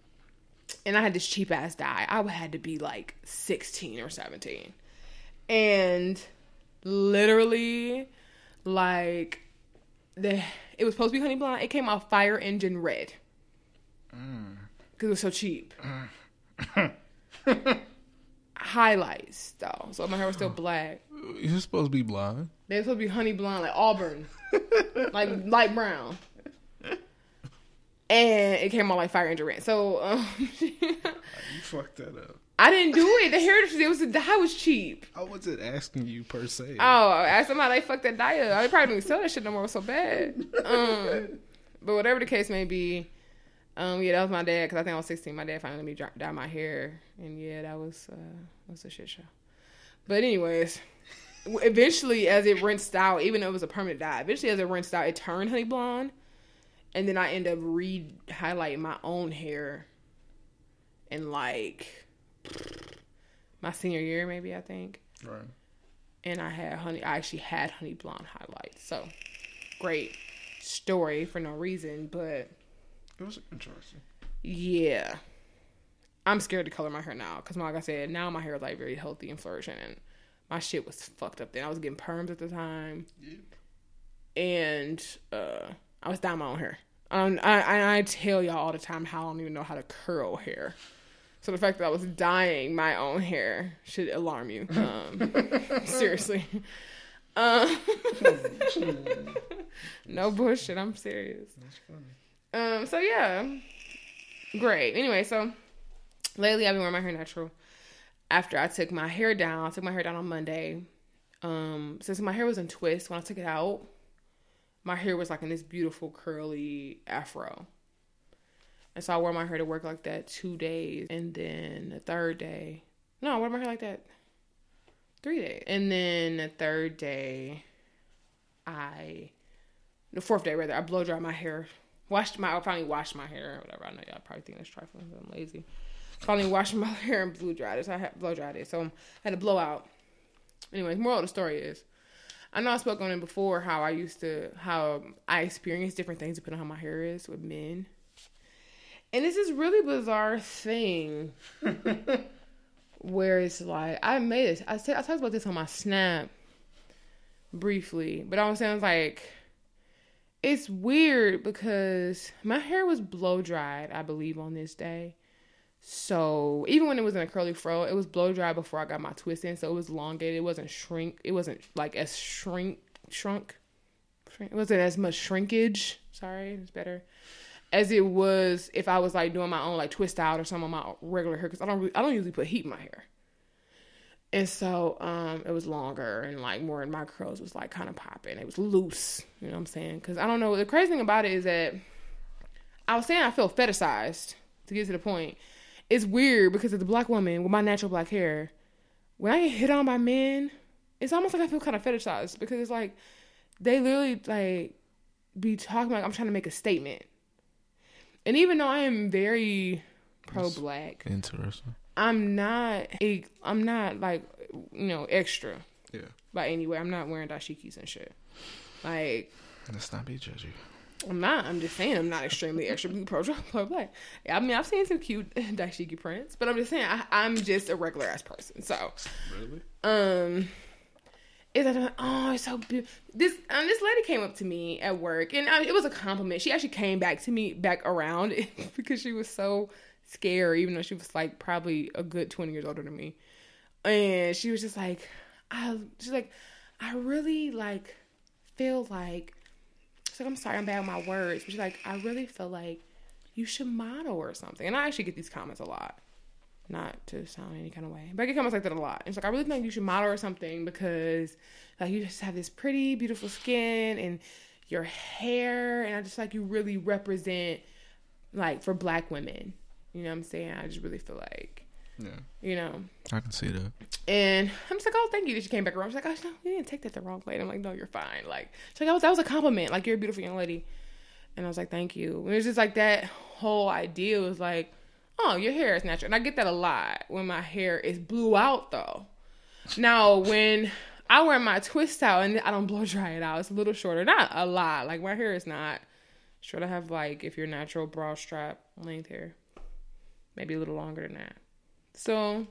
and I had this cheap ass dye. I had to be like 16 or 17. And literally, like, the it was supposed to be honey blonde. It came out fire engine red. Because it was so cheap. Highlights, though. So my hair was still black. You're supposed to be blind. They're supposed to be honey blonde, like auburn, like light brown. And it came out like Fire Angel Red. So um, You fucked that up. I didn't do it. The hair, it was the dye was cheap. I wasn't asking you per se. Oh, I asked them how they fucked that dye up. I probably didn't sell that shit no more. It was so bad. Um, but whatever the case may be, um, yeah, that was my dad. Because I think I was 16. My dad finally let me dry, dye my hair, and yeah, that was uh, was a shit show. But anyways, eventually, as it rinsed out, even though it was a permanent dye, eventually as it rinsed out, it turned honey blonde, and then I end up re highlighting my own hair, in like my senior year, maybe I think Right. and I had honey. I actually had honey blonde highlights. So great story for no reason, but It was interesting. yeah, I'm scared to color my hair now because, like I said, now my hair is like very healthy and flourishing, and my shit was fucked up then. I was getting perms at the time, and uh, I was dyeing my own hair. Um, I, I I tell y'all all the time how I don't even know how to curl hair. So the fact that I was dyeing my own hair should alarm you. Um, seriously. Um, no bullshit. I'm serious. Um. So yeah, great. Anyway, so lately I've been wearing my hair natural. After I took my hair down, I took my hair down on Monday. Um, since my hair was in twists, when I took it out, my hair was like in this beautiful curly afro. And so I wore my hair to work like that two days. And then the third day, no, I wore my hair like that three days. And then the third day, I, the fourth day rather, I blow dried my hair. Washed my, I finally washed my hair or whatever. I know y'all probably think that's trifling, I'm lazy. Finally washed my hair and blow dried it. So I had blow dried it. So I had to blow out. Anyways, moral of the story is, I know I spoke on it before how I used to how I experience different things depending on how my hair is with men. And it's this really bizarre thing where it's like I made it. I said I talked about this on my snap briefly, but I was saying like it's weird because my hair was blow dried, I believe, on this day. So even when it was in a curly fro, it was blow dried before I got my twist in, so it was elongated. It wasn't shrink. It wasn't like as shrink shrunk. It wasn't as much shrinkage. Sorry, it's better. As it was if I was like doing my own like twist out or some of my regular hair because I don't really, I don't usually put heat in my hair. And so um it was longer and like more and my curls was like kind of popping. It was loose, you know what I'm saying? Cuz I don't know the crazy thing about it is that I was saying I feel fetishized to get to the point. It's weird because as a black woman with my natural black hair, when I get hit on by men, it's almost like I feel kind of fetishized because it's like they literally like be talking like I'm trying to make a statement. And even though I am very pro black, Interesting. I'm not a I'm not like you know extra Yeah. by any way. I'm not wearing dashikis and shit. Like Let's not be judgy. I'm not. I'm just saying I'm not extremely extra pro pro black. I mean I've seen some cute dashiki prints, but I'm just saying I, I'm just a regular ass person. So Really? um is that oh it's so beautiful this um, this lady came up to me at work and uh, it was a compliment she actually came back to me back around because she was so scared even though she was like probably a good 20 years older than me and she was just like i she's like i really like feel like she's like i'm sorry i'm bad with my words but she's like i really feel like you should model or something and i actually get these comments a lot not to sound any kind of way, but I get comments like that a lot. It's like I really think you should model or something because like you just have this pretty, beautiful skin and your hair, and I just like you really represent like for black women. You know what I'm saying? I just really feel like Yeah. you know. I can see that. And I'm just like, oh, thank you that you came back around. She's like, oh, no, you didn't take that the wrong way. And I'm like, no, you're fine. Like, she's like, that was, that was a compliment. Like, you're a beautiful young lady. And I was like, thank you. And it was just like that whole idea was like, oh, your hair is natural. And I get that a lot when my hair is blew out, though. Now, when I wear my twist out and I don't blow dry it out, it's a little shorter. Not a lot. Like, my hair is not short. I have, like, if you're natural, bra strap length hair. Maybe a little longer than that. So,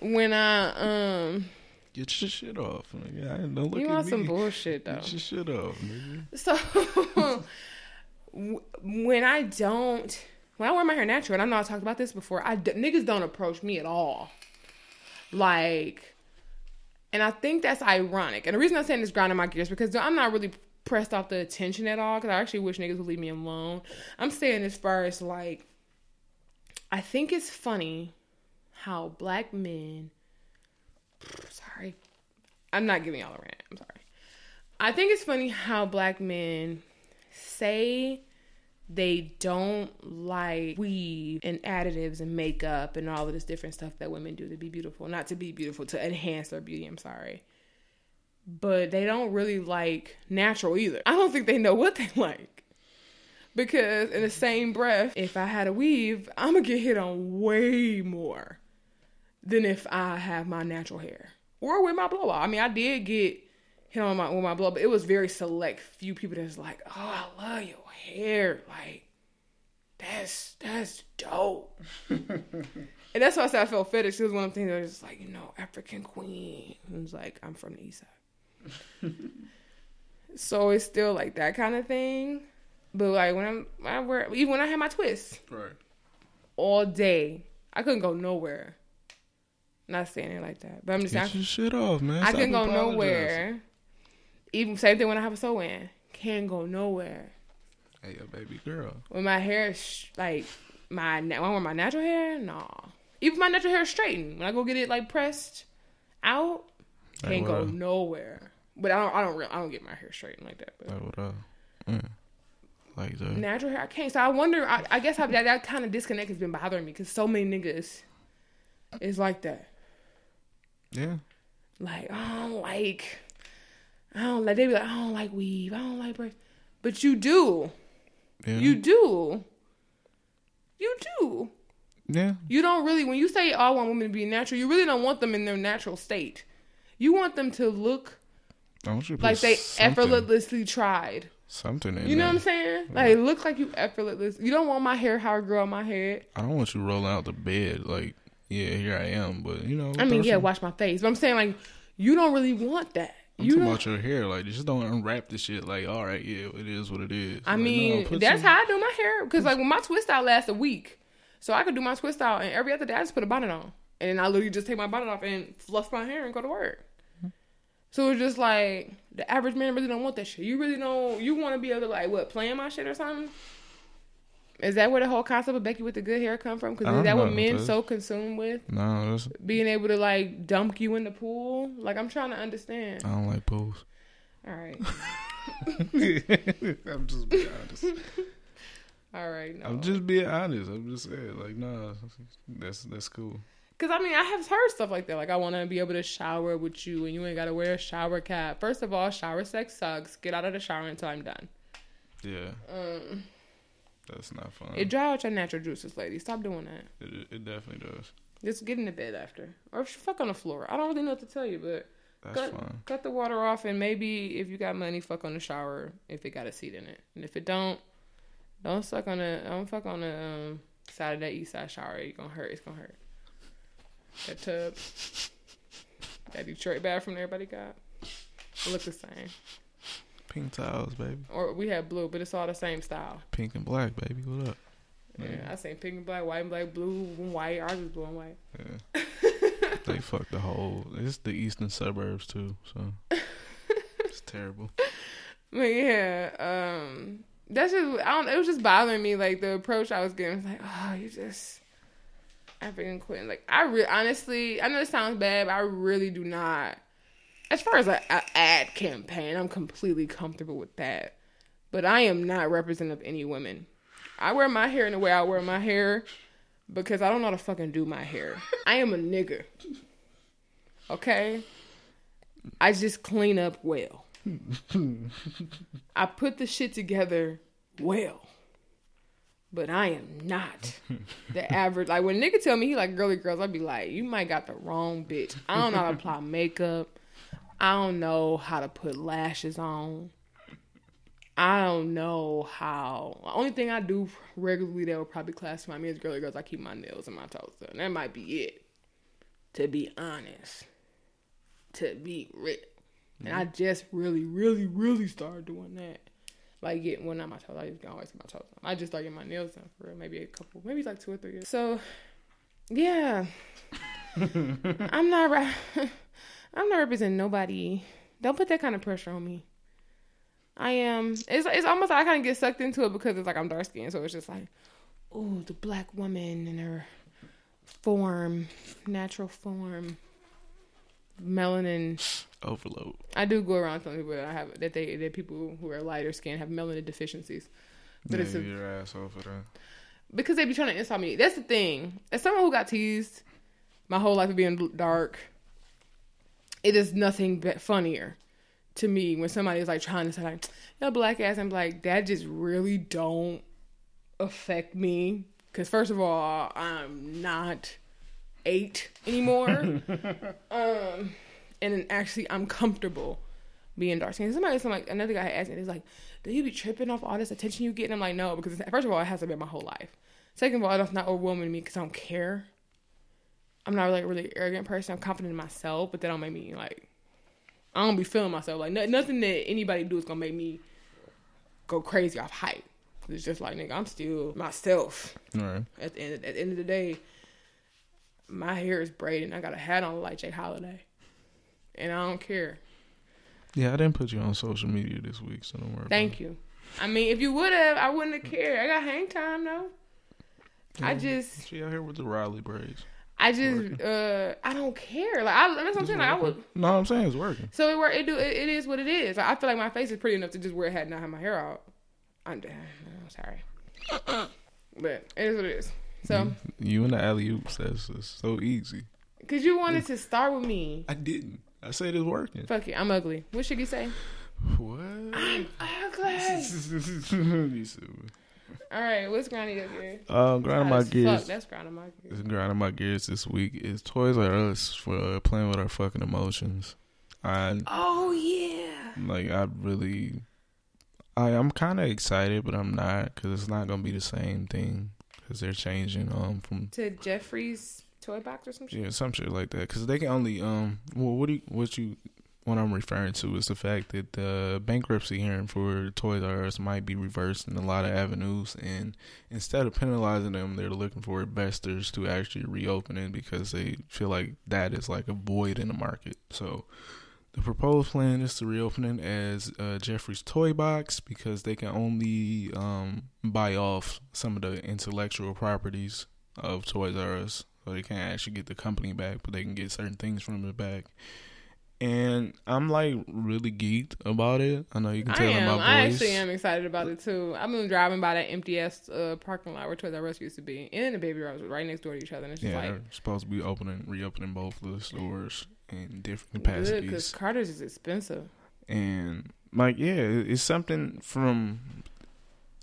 when I, um, Get your shit off. Nigga. I don't look you at want me. some bullshit, though. Get your shit off, nigga. So when I don't, when I wear my hair natural, and I know I talked about this before, I niggas don't approach me at all. Like And I think that's ironic. And the reason I'm saying this grinding my gears because I'm not really pressed off the attention at all because I actually wish niggas would leave me alone. I'm saying as far as like, I think it's funny how black men. Sorry, I'm not giving y'all a rant. I'm sorry. I think it's funny how black men say they don't like weave and additives and makeup and all of this different stuff that women do to be beautiful. Not to be beautiful, to enhance their beauty. I'm sorry. But they don't really like natural either. I don't think they know what they like. Because in the same breath, if I had a weave, I'm gonna get hit on way more than if I have my natural hair or with my blowout. I mean, I did get hit on my with my blow, but it was very select few people that's like, "Oh, I love your hair, like that's that's dope." and that's why I said I felt fetish. It was one of the things that was just like, you know, African queen. And it was like, I'm from the east side, so it's still like that kind of thing. But like when I'm, I wear even when I had my twist Right. all day, I couldn't go nowhere. Not saying it like that, but I'm just saying your shit off, man. I Stop can go apologizing. nowhere. Even same thing when I have a sew in. Can't go nowhere. Hey, a baby girl. When my hair is sh- like my when I wear my natural hair, nah. Even my natural hair is straightened. When I go get it like pressed out, can't go nowhere. But I don't. I don't. I don't get my hair straightened like that. But Like what up? Mm. Like that. natural hair, I can't. So I wonder. I, I guess I, that that kind of disconnect has been bothering me because so many niggas is like that. Yeah. like I don't like I don't like they be like I don't like weave, I don't like braids. But you do. Yeah. You do. You do. yeah. You don't really when you say "I want women to be natural, you really don't want them in their natural state. You want them to look like they something, effortlessly tried. Something in You know there. what I'm saying? Like look like you effortless. You don't want my hair how it grew on my head. I don't want you rolling out the bed like, yeah, here I am, but you know. I mean, yeah, wash my face. But I'm saying like you don't really want that. I'm You talking about your hair. Like, just don't unwrap the shit. Like, all right, yeah, it is what it is. I Like, mean, put that's some- how I do my hair. Because like when my twist out lasts a week, so I could do my twist out, and every other day I just put a bonnet on, and I literally just take my bonnet off and fluff my hair and go to work. So it's just like the average man really don't want that shit. You really don't. You want to be able to like what plan my shit or something. Is that where the whole concept of Becky with the good hair come from? Because is that what men cuz- so consumed with No, that's, being able to like dunk you in the pool? Like I'm trying to understand. I don't like pools. All right, I'm just being honest. all right. No. I'm just being honest. I'm just saying, like, nah, that's that's cool. Cause I mean, I have heard stuff like that. Like, I want to be able to shower with you, and you ain't got to wear a shower cap. First of all, shower sex sucks. Get out of the shower until I'm done. Yeah, Um, that's not fun. it dry out your natural juices, lady. Stop doing that. it, it definitely does. Just get in the bed after, or fuck on the floor. I don't really know what to tell you, but That's cut, fine. cut the water off, and maybe if you got money, fuck on the shower if it got a seat in it. And if it don't, don't suck on the don't fuck on the um, side of that east side shower. It's gonna hurt. It's gonna hurt. That tub, that Detroit bathroom everybody got, it look the same. Pink towels, baby. Or we had blue, but it's all the same style. Pink and black, baby. What up? Yeah, I seen pink and black, white and black, blue and white. Ours is blue and white. Yeah. they fucked the whole. It's the eastern suburbs too, so it's terrible. But yeah, um, that's just I don't. It was just bothering me, like the approach I was getting. was like, oh, you just African queen. Like I really, honestly, I know it sounds bad, but I really do not. As far as an ad campaign, I'm completely comfortable with that. But I am not representative of any women. I wear my hair in the way I wear my hair because I don't know how to fucking do my hair. I am a nigger. Okay? I just clean up well. I put the shit together well. But I am not the average. Like when nigga tell me he like girly girls, I'd be like, you might got the wrong bitch. I don't know how to apply makeup. I don't know how to put lashes on. I don't know how. The only thing I do regularly that would probably classify me as girly girls, I keep my nails and my toes done. That might be it. To be honest. To be real. And I mm-hmm. just really, really, really started doing that. Like getting well not my toes. I just always get my toes done. I just started getting my nails done for real. Maybe a couple maybe like two or three years. So yeah. I'm not ra- I'm not representing nobody. Don't put that kind of pressure on me. I am. It's it's almost like I kind of get sucked into it because it's like I'm dark skinned, so it's just like, oh, the black woman and her form, natural form, melanin. Overload. I do go around telling people that I have that they that people who are lighter skinned have melanin deficiencies, but yeah, it's a, your ass over there. because they be trying to insult me. That's the thing. As someone who got teased my whole life of being dark, it is nothing but funnier to me when somebody is like trying to say like, "Yo, black ass," I'm like, that just really don't affect me. Because first of all, I'm not eight anymore, um, and then actually I'm comfortable being dark skinned. Somebody, some like another guy asked me, he's like, "Do you be tripping off all this attention you get?" And I'm like, "No," because first of all, it hasn't been my whole life. Second of all, that's not overwhelming me because I don't care. I'm not like a really arrogant person. I'm confident in myself, but that don't make me like I don't be feeling myself. Like no, nothing that anybody do is gonna make me go crazy off hype. It's just like nigga, I'm still myself. Right. At the end, at the end of the day, my hair is braided. I got a hat on like Jay Holiday, and I don't care. Yeah, I didn't put you on social media this week, so don't worry. Thank you. I mean, if you would have, I wouldn't have cared. I got hang time though. I just, She out here with the Riley braids. I just, uh, I don't care. Like I, that's what I'm saying. Like, I would. No, I'm saying it's working. So it work. It do. It, it is what it is. Like, I feel like my face is pretty enough to just wear a hat and not have my hair out. I'm, I'm sorry, but it is what it is. So, You and the alley oops, that's so easy. cause you wanted to start with me. I didn't. I said it's working. Fuck it. I'm ugly. What should you say? What? I'm ugly. you. All right. What's grinding your gears? Uh, grinding my gears. Fuck, that's grinding my gears. It's grinding my gears this week is Toys R Us for uh, playing with our fucking emotions. I Oh yeah. like. I really. I I'm kind of excited, but I'm not because it's not gonna be the same thing because they're changing um from To Geoffrey's toy box or some shit. yeah some shit like that because they can only um well what do you, what you what I'm referring to is the fact that the bankruptcy hearing for Toys R Us might be reversed in a lot of avenues, and instead of penalizing them, they're looking for investors to actually reopen it because they feel like that is like a void in the market. So the proposed plan is to reopen it as uh, Geoffrey's Toy Box because they can only um, buy off some of the intellectual properties of Toys R Us. So they can't actually get the company back, but they can get certain things from it back. And I'm like really geeked about it. I know you can tell in am. my voice. I actually am excited about it too. I've been driving by that empty ass uh, parking lot where Toys R Us used to be, and the Babies R Us right next door to each other. And it's just Yeah, like they're supposed to be opening, reopening both of the stores in different good because. Carter's is expensive. and like yeah it's something from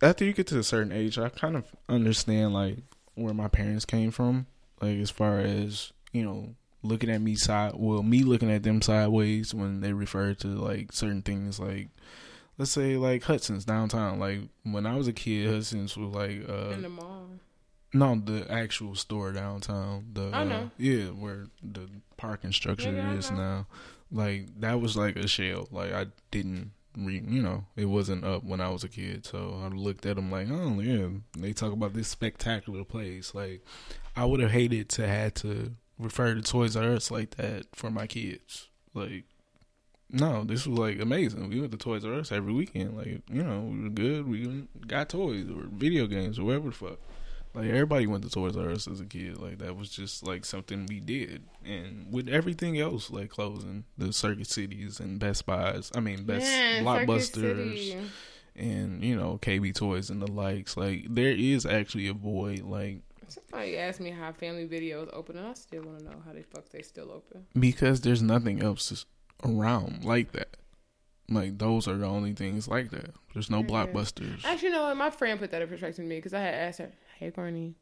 after you get to a certain age i kind of understand like where my parents came from like as far as you know looking at me side well me looking at them sideways when they refer to like certain things like let's say like hudson's downtown like when i was a kid hudson's was like uh in the mall. No the actual store downtown the I uh, know. yeah where the parking structure Yeah, is now like that was like a shell like i didn't re you know it wasn't up when i was a kid so i looked at them like oh yeah they talk about this spectacular place like i would have hated to had to refer to toys r us like that for my kids like no, this was like amazing. We went to Toys R Us every weekend. Like, you know, we were good. We got toys or video games or whatever the fuck. Like everybody went to Toys R Us as a kid. Like that was just like something we did. And with everything else, like closing the Circuit Cities and Best Buys, I mean Best Circuit Blockbusters and you know KB Toys and the likes. Like there is actually a void. Like Somebody asked me how Family Video is open, and I still want to know how the fuck they still open. because there's nothing else around like that. Like those are the only things like that. There's no Okay. blockbusters. Actually, you know what? My friend put that in perspective to me because I had asked her, "Hey, Courtney."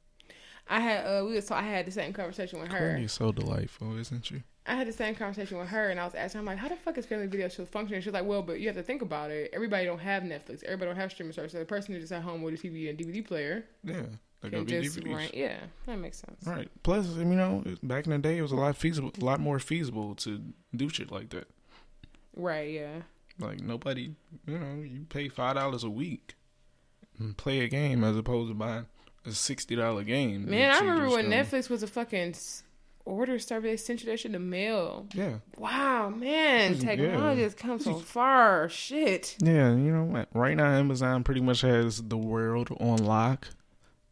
I had uh we was so I had the same conversation with her. Courtney is so delightful, isn't she? I had the same conversation with her, and I was asking, I'm like, how the fuck is Family Video still functioning? She's like, well, but you have to think about it. Everybody don't have Netflix. Everybody don't have streaming service. So the person who's just at home with a TV and DVD player Yeah, they can get just DVDs. rent. Yeah, that makes sense. Right. Plus, you know, back in the day, it was a lot feasible, a lot more feasible to do shit like that. Right. Yeah. Like nobody, you know, you pay five dollars a week and play a game as opposed to buying a sixty dollar game. Man, I remember when gonna- Netflix was a fucking order stuff. They sent you that shit in the mail. Yeah. Wow, man, technology has come so far. Shit. Yeah, you know, what? right now Amazon pretty much has the world on lock.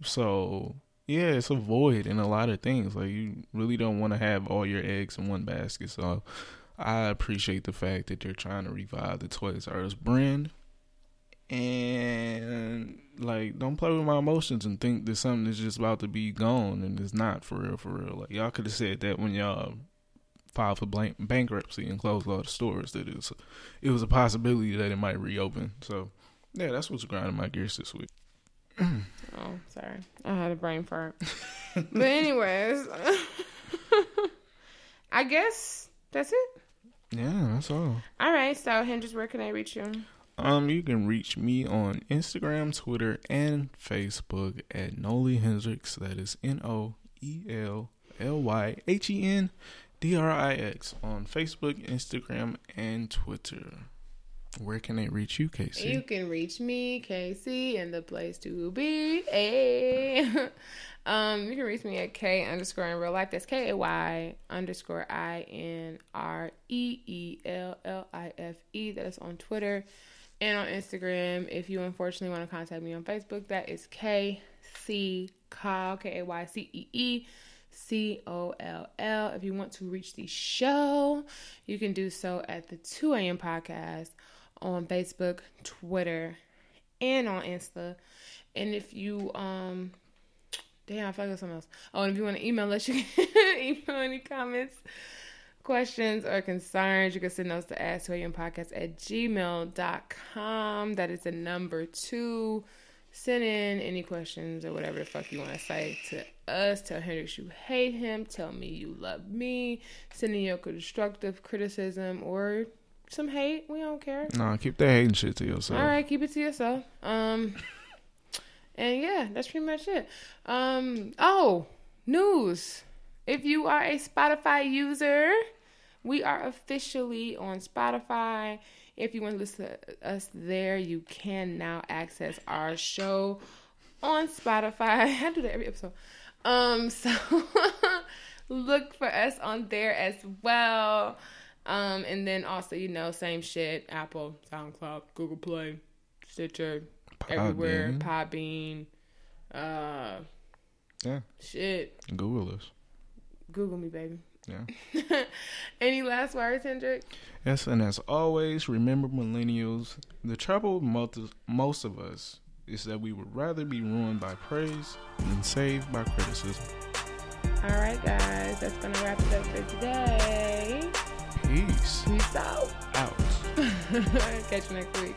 So yeah, it's a void in a lot of things. Like you really don't want to have all your eggs in one basket. So I appreciate the fact that they're trying to revive the Toys R Us brand. And like, don't play with my emotions and think that something is just about to be gone and it's not for real. For real, like y'all could have said that when y'all filed for blank bankruptcy and closed all the stores. That it was, it was a possibility that it might reopen. So yeah, that's what's grinding my gears this week. Oh, sorry. I had a brain fart. but anyways, I guess that's it. Yeah, that's all. All right. So Hendrix, where can I reach you? Um, you can reach me on Instagram, Twitter, and Facebook at Noelly Hendrix. That is N O E L L Y H E N D R I X on Facebook, Instagram, and Twitter. Where can they reach you, Casey? You can reach me, Casey, and the place to be. Hey. um, you can reach me at K underscore in real life. That's K A Y underscore I N R E E L L I F E. That is on Twitter and on Instagram. If you unfortunately want to contact me on Facebook, that is K C Kyle K A Y C E E. C O L L. If you want to reach the show, you can do so at the 2 a.m. podcast on Facebook, Twitter, and on Insta. And if you um damn, I like something else. Oh, and if you want to email us, you can email any comments, questions, or concerns. You can send those to ask2ampodcast at gmail.com. That is the number two. Send in any questions or whatever the fuck you want to say to us. Tell Hendrix you hate him. Tell me you love me. Send in your constructive criticism or some hate. We don't care. Nah, keep that hating shit to yourself. All right, keep it to yourself. Um, and yeah, that's pretty much it. Um, oh, news. If you are a Spotify user, we are officially on Spotify. If you want to listen to us there, you can now access our show on Spotify. I do that every episode. Um, so look for us on there as well. Um, and then also, you know, same shit: Apple, SoundCloud, Google Play, Stitcher, everywhere, Podbean. Uh, Yeah, shit. Google us. Google me, baby. Yeah. Any last words, Hendrick? Yes, and as always, remember millennials. The trouble with most, most of us is that we would rather be ruined by praise than saved by criticism. All right, guys, that's gonna wrap it up for today. Peace Peace out. out. Catch you next week.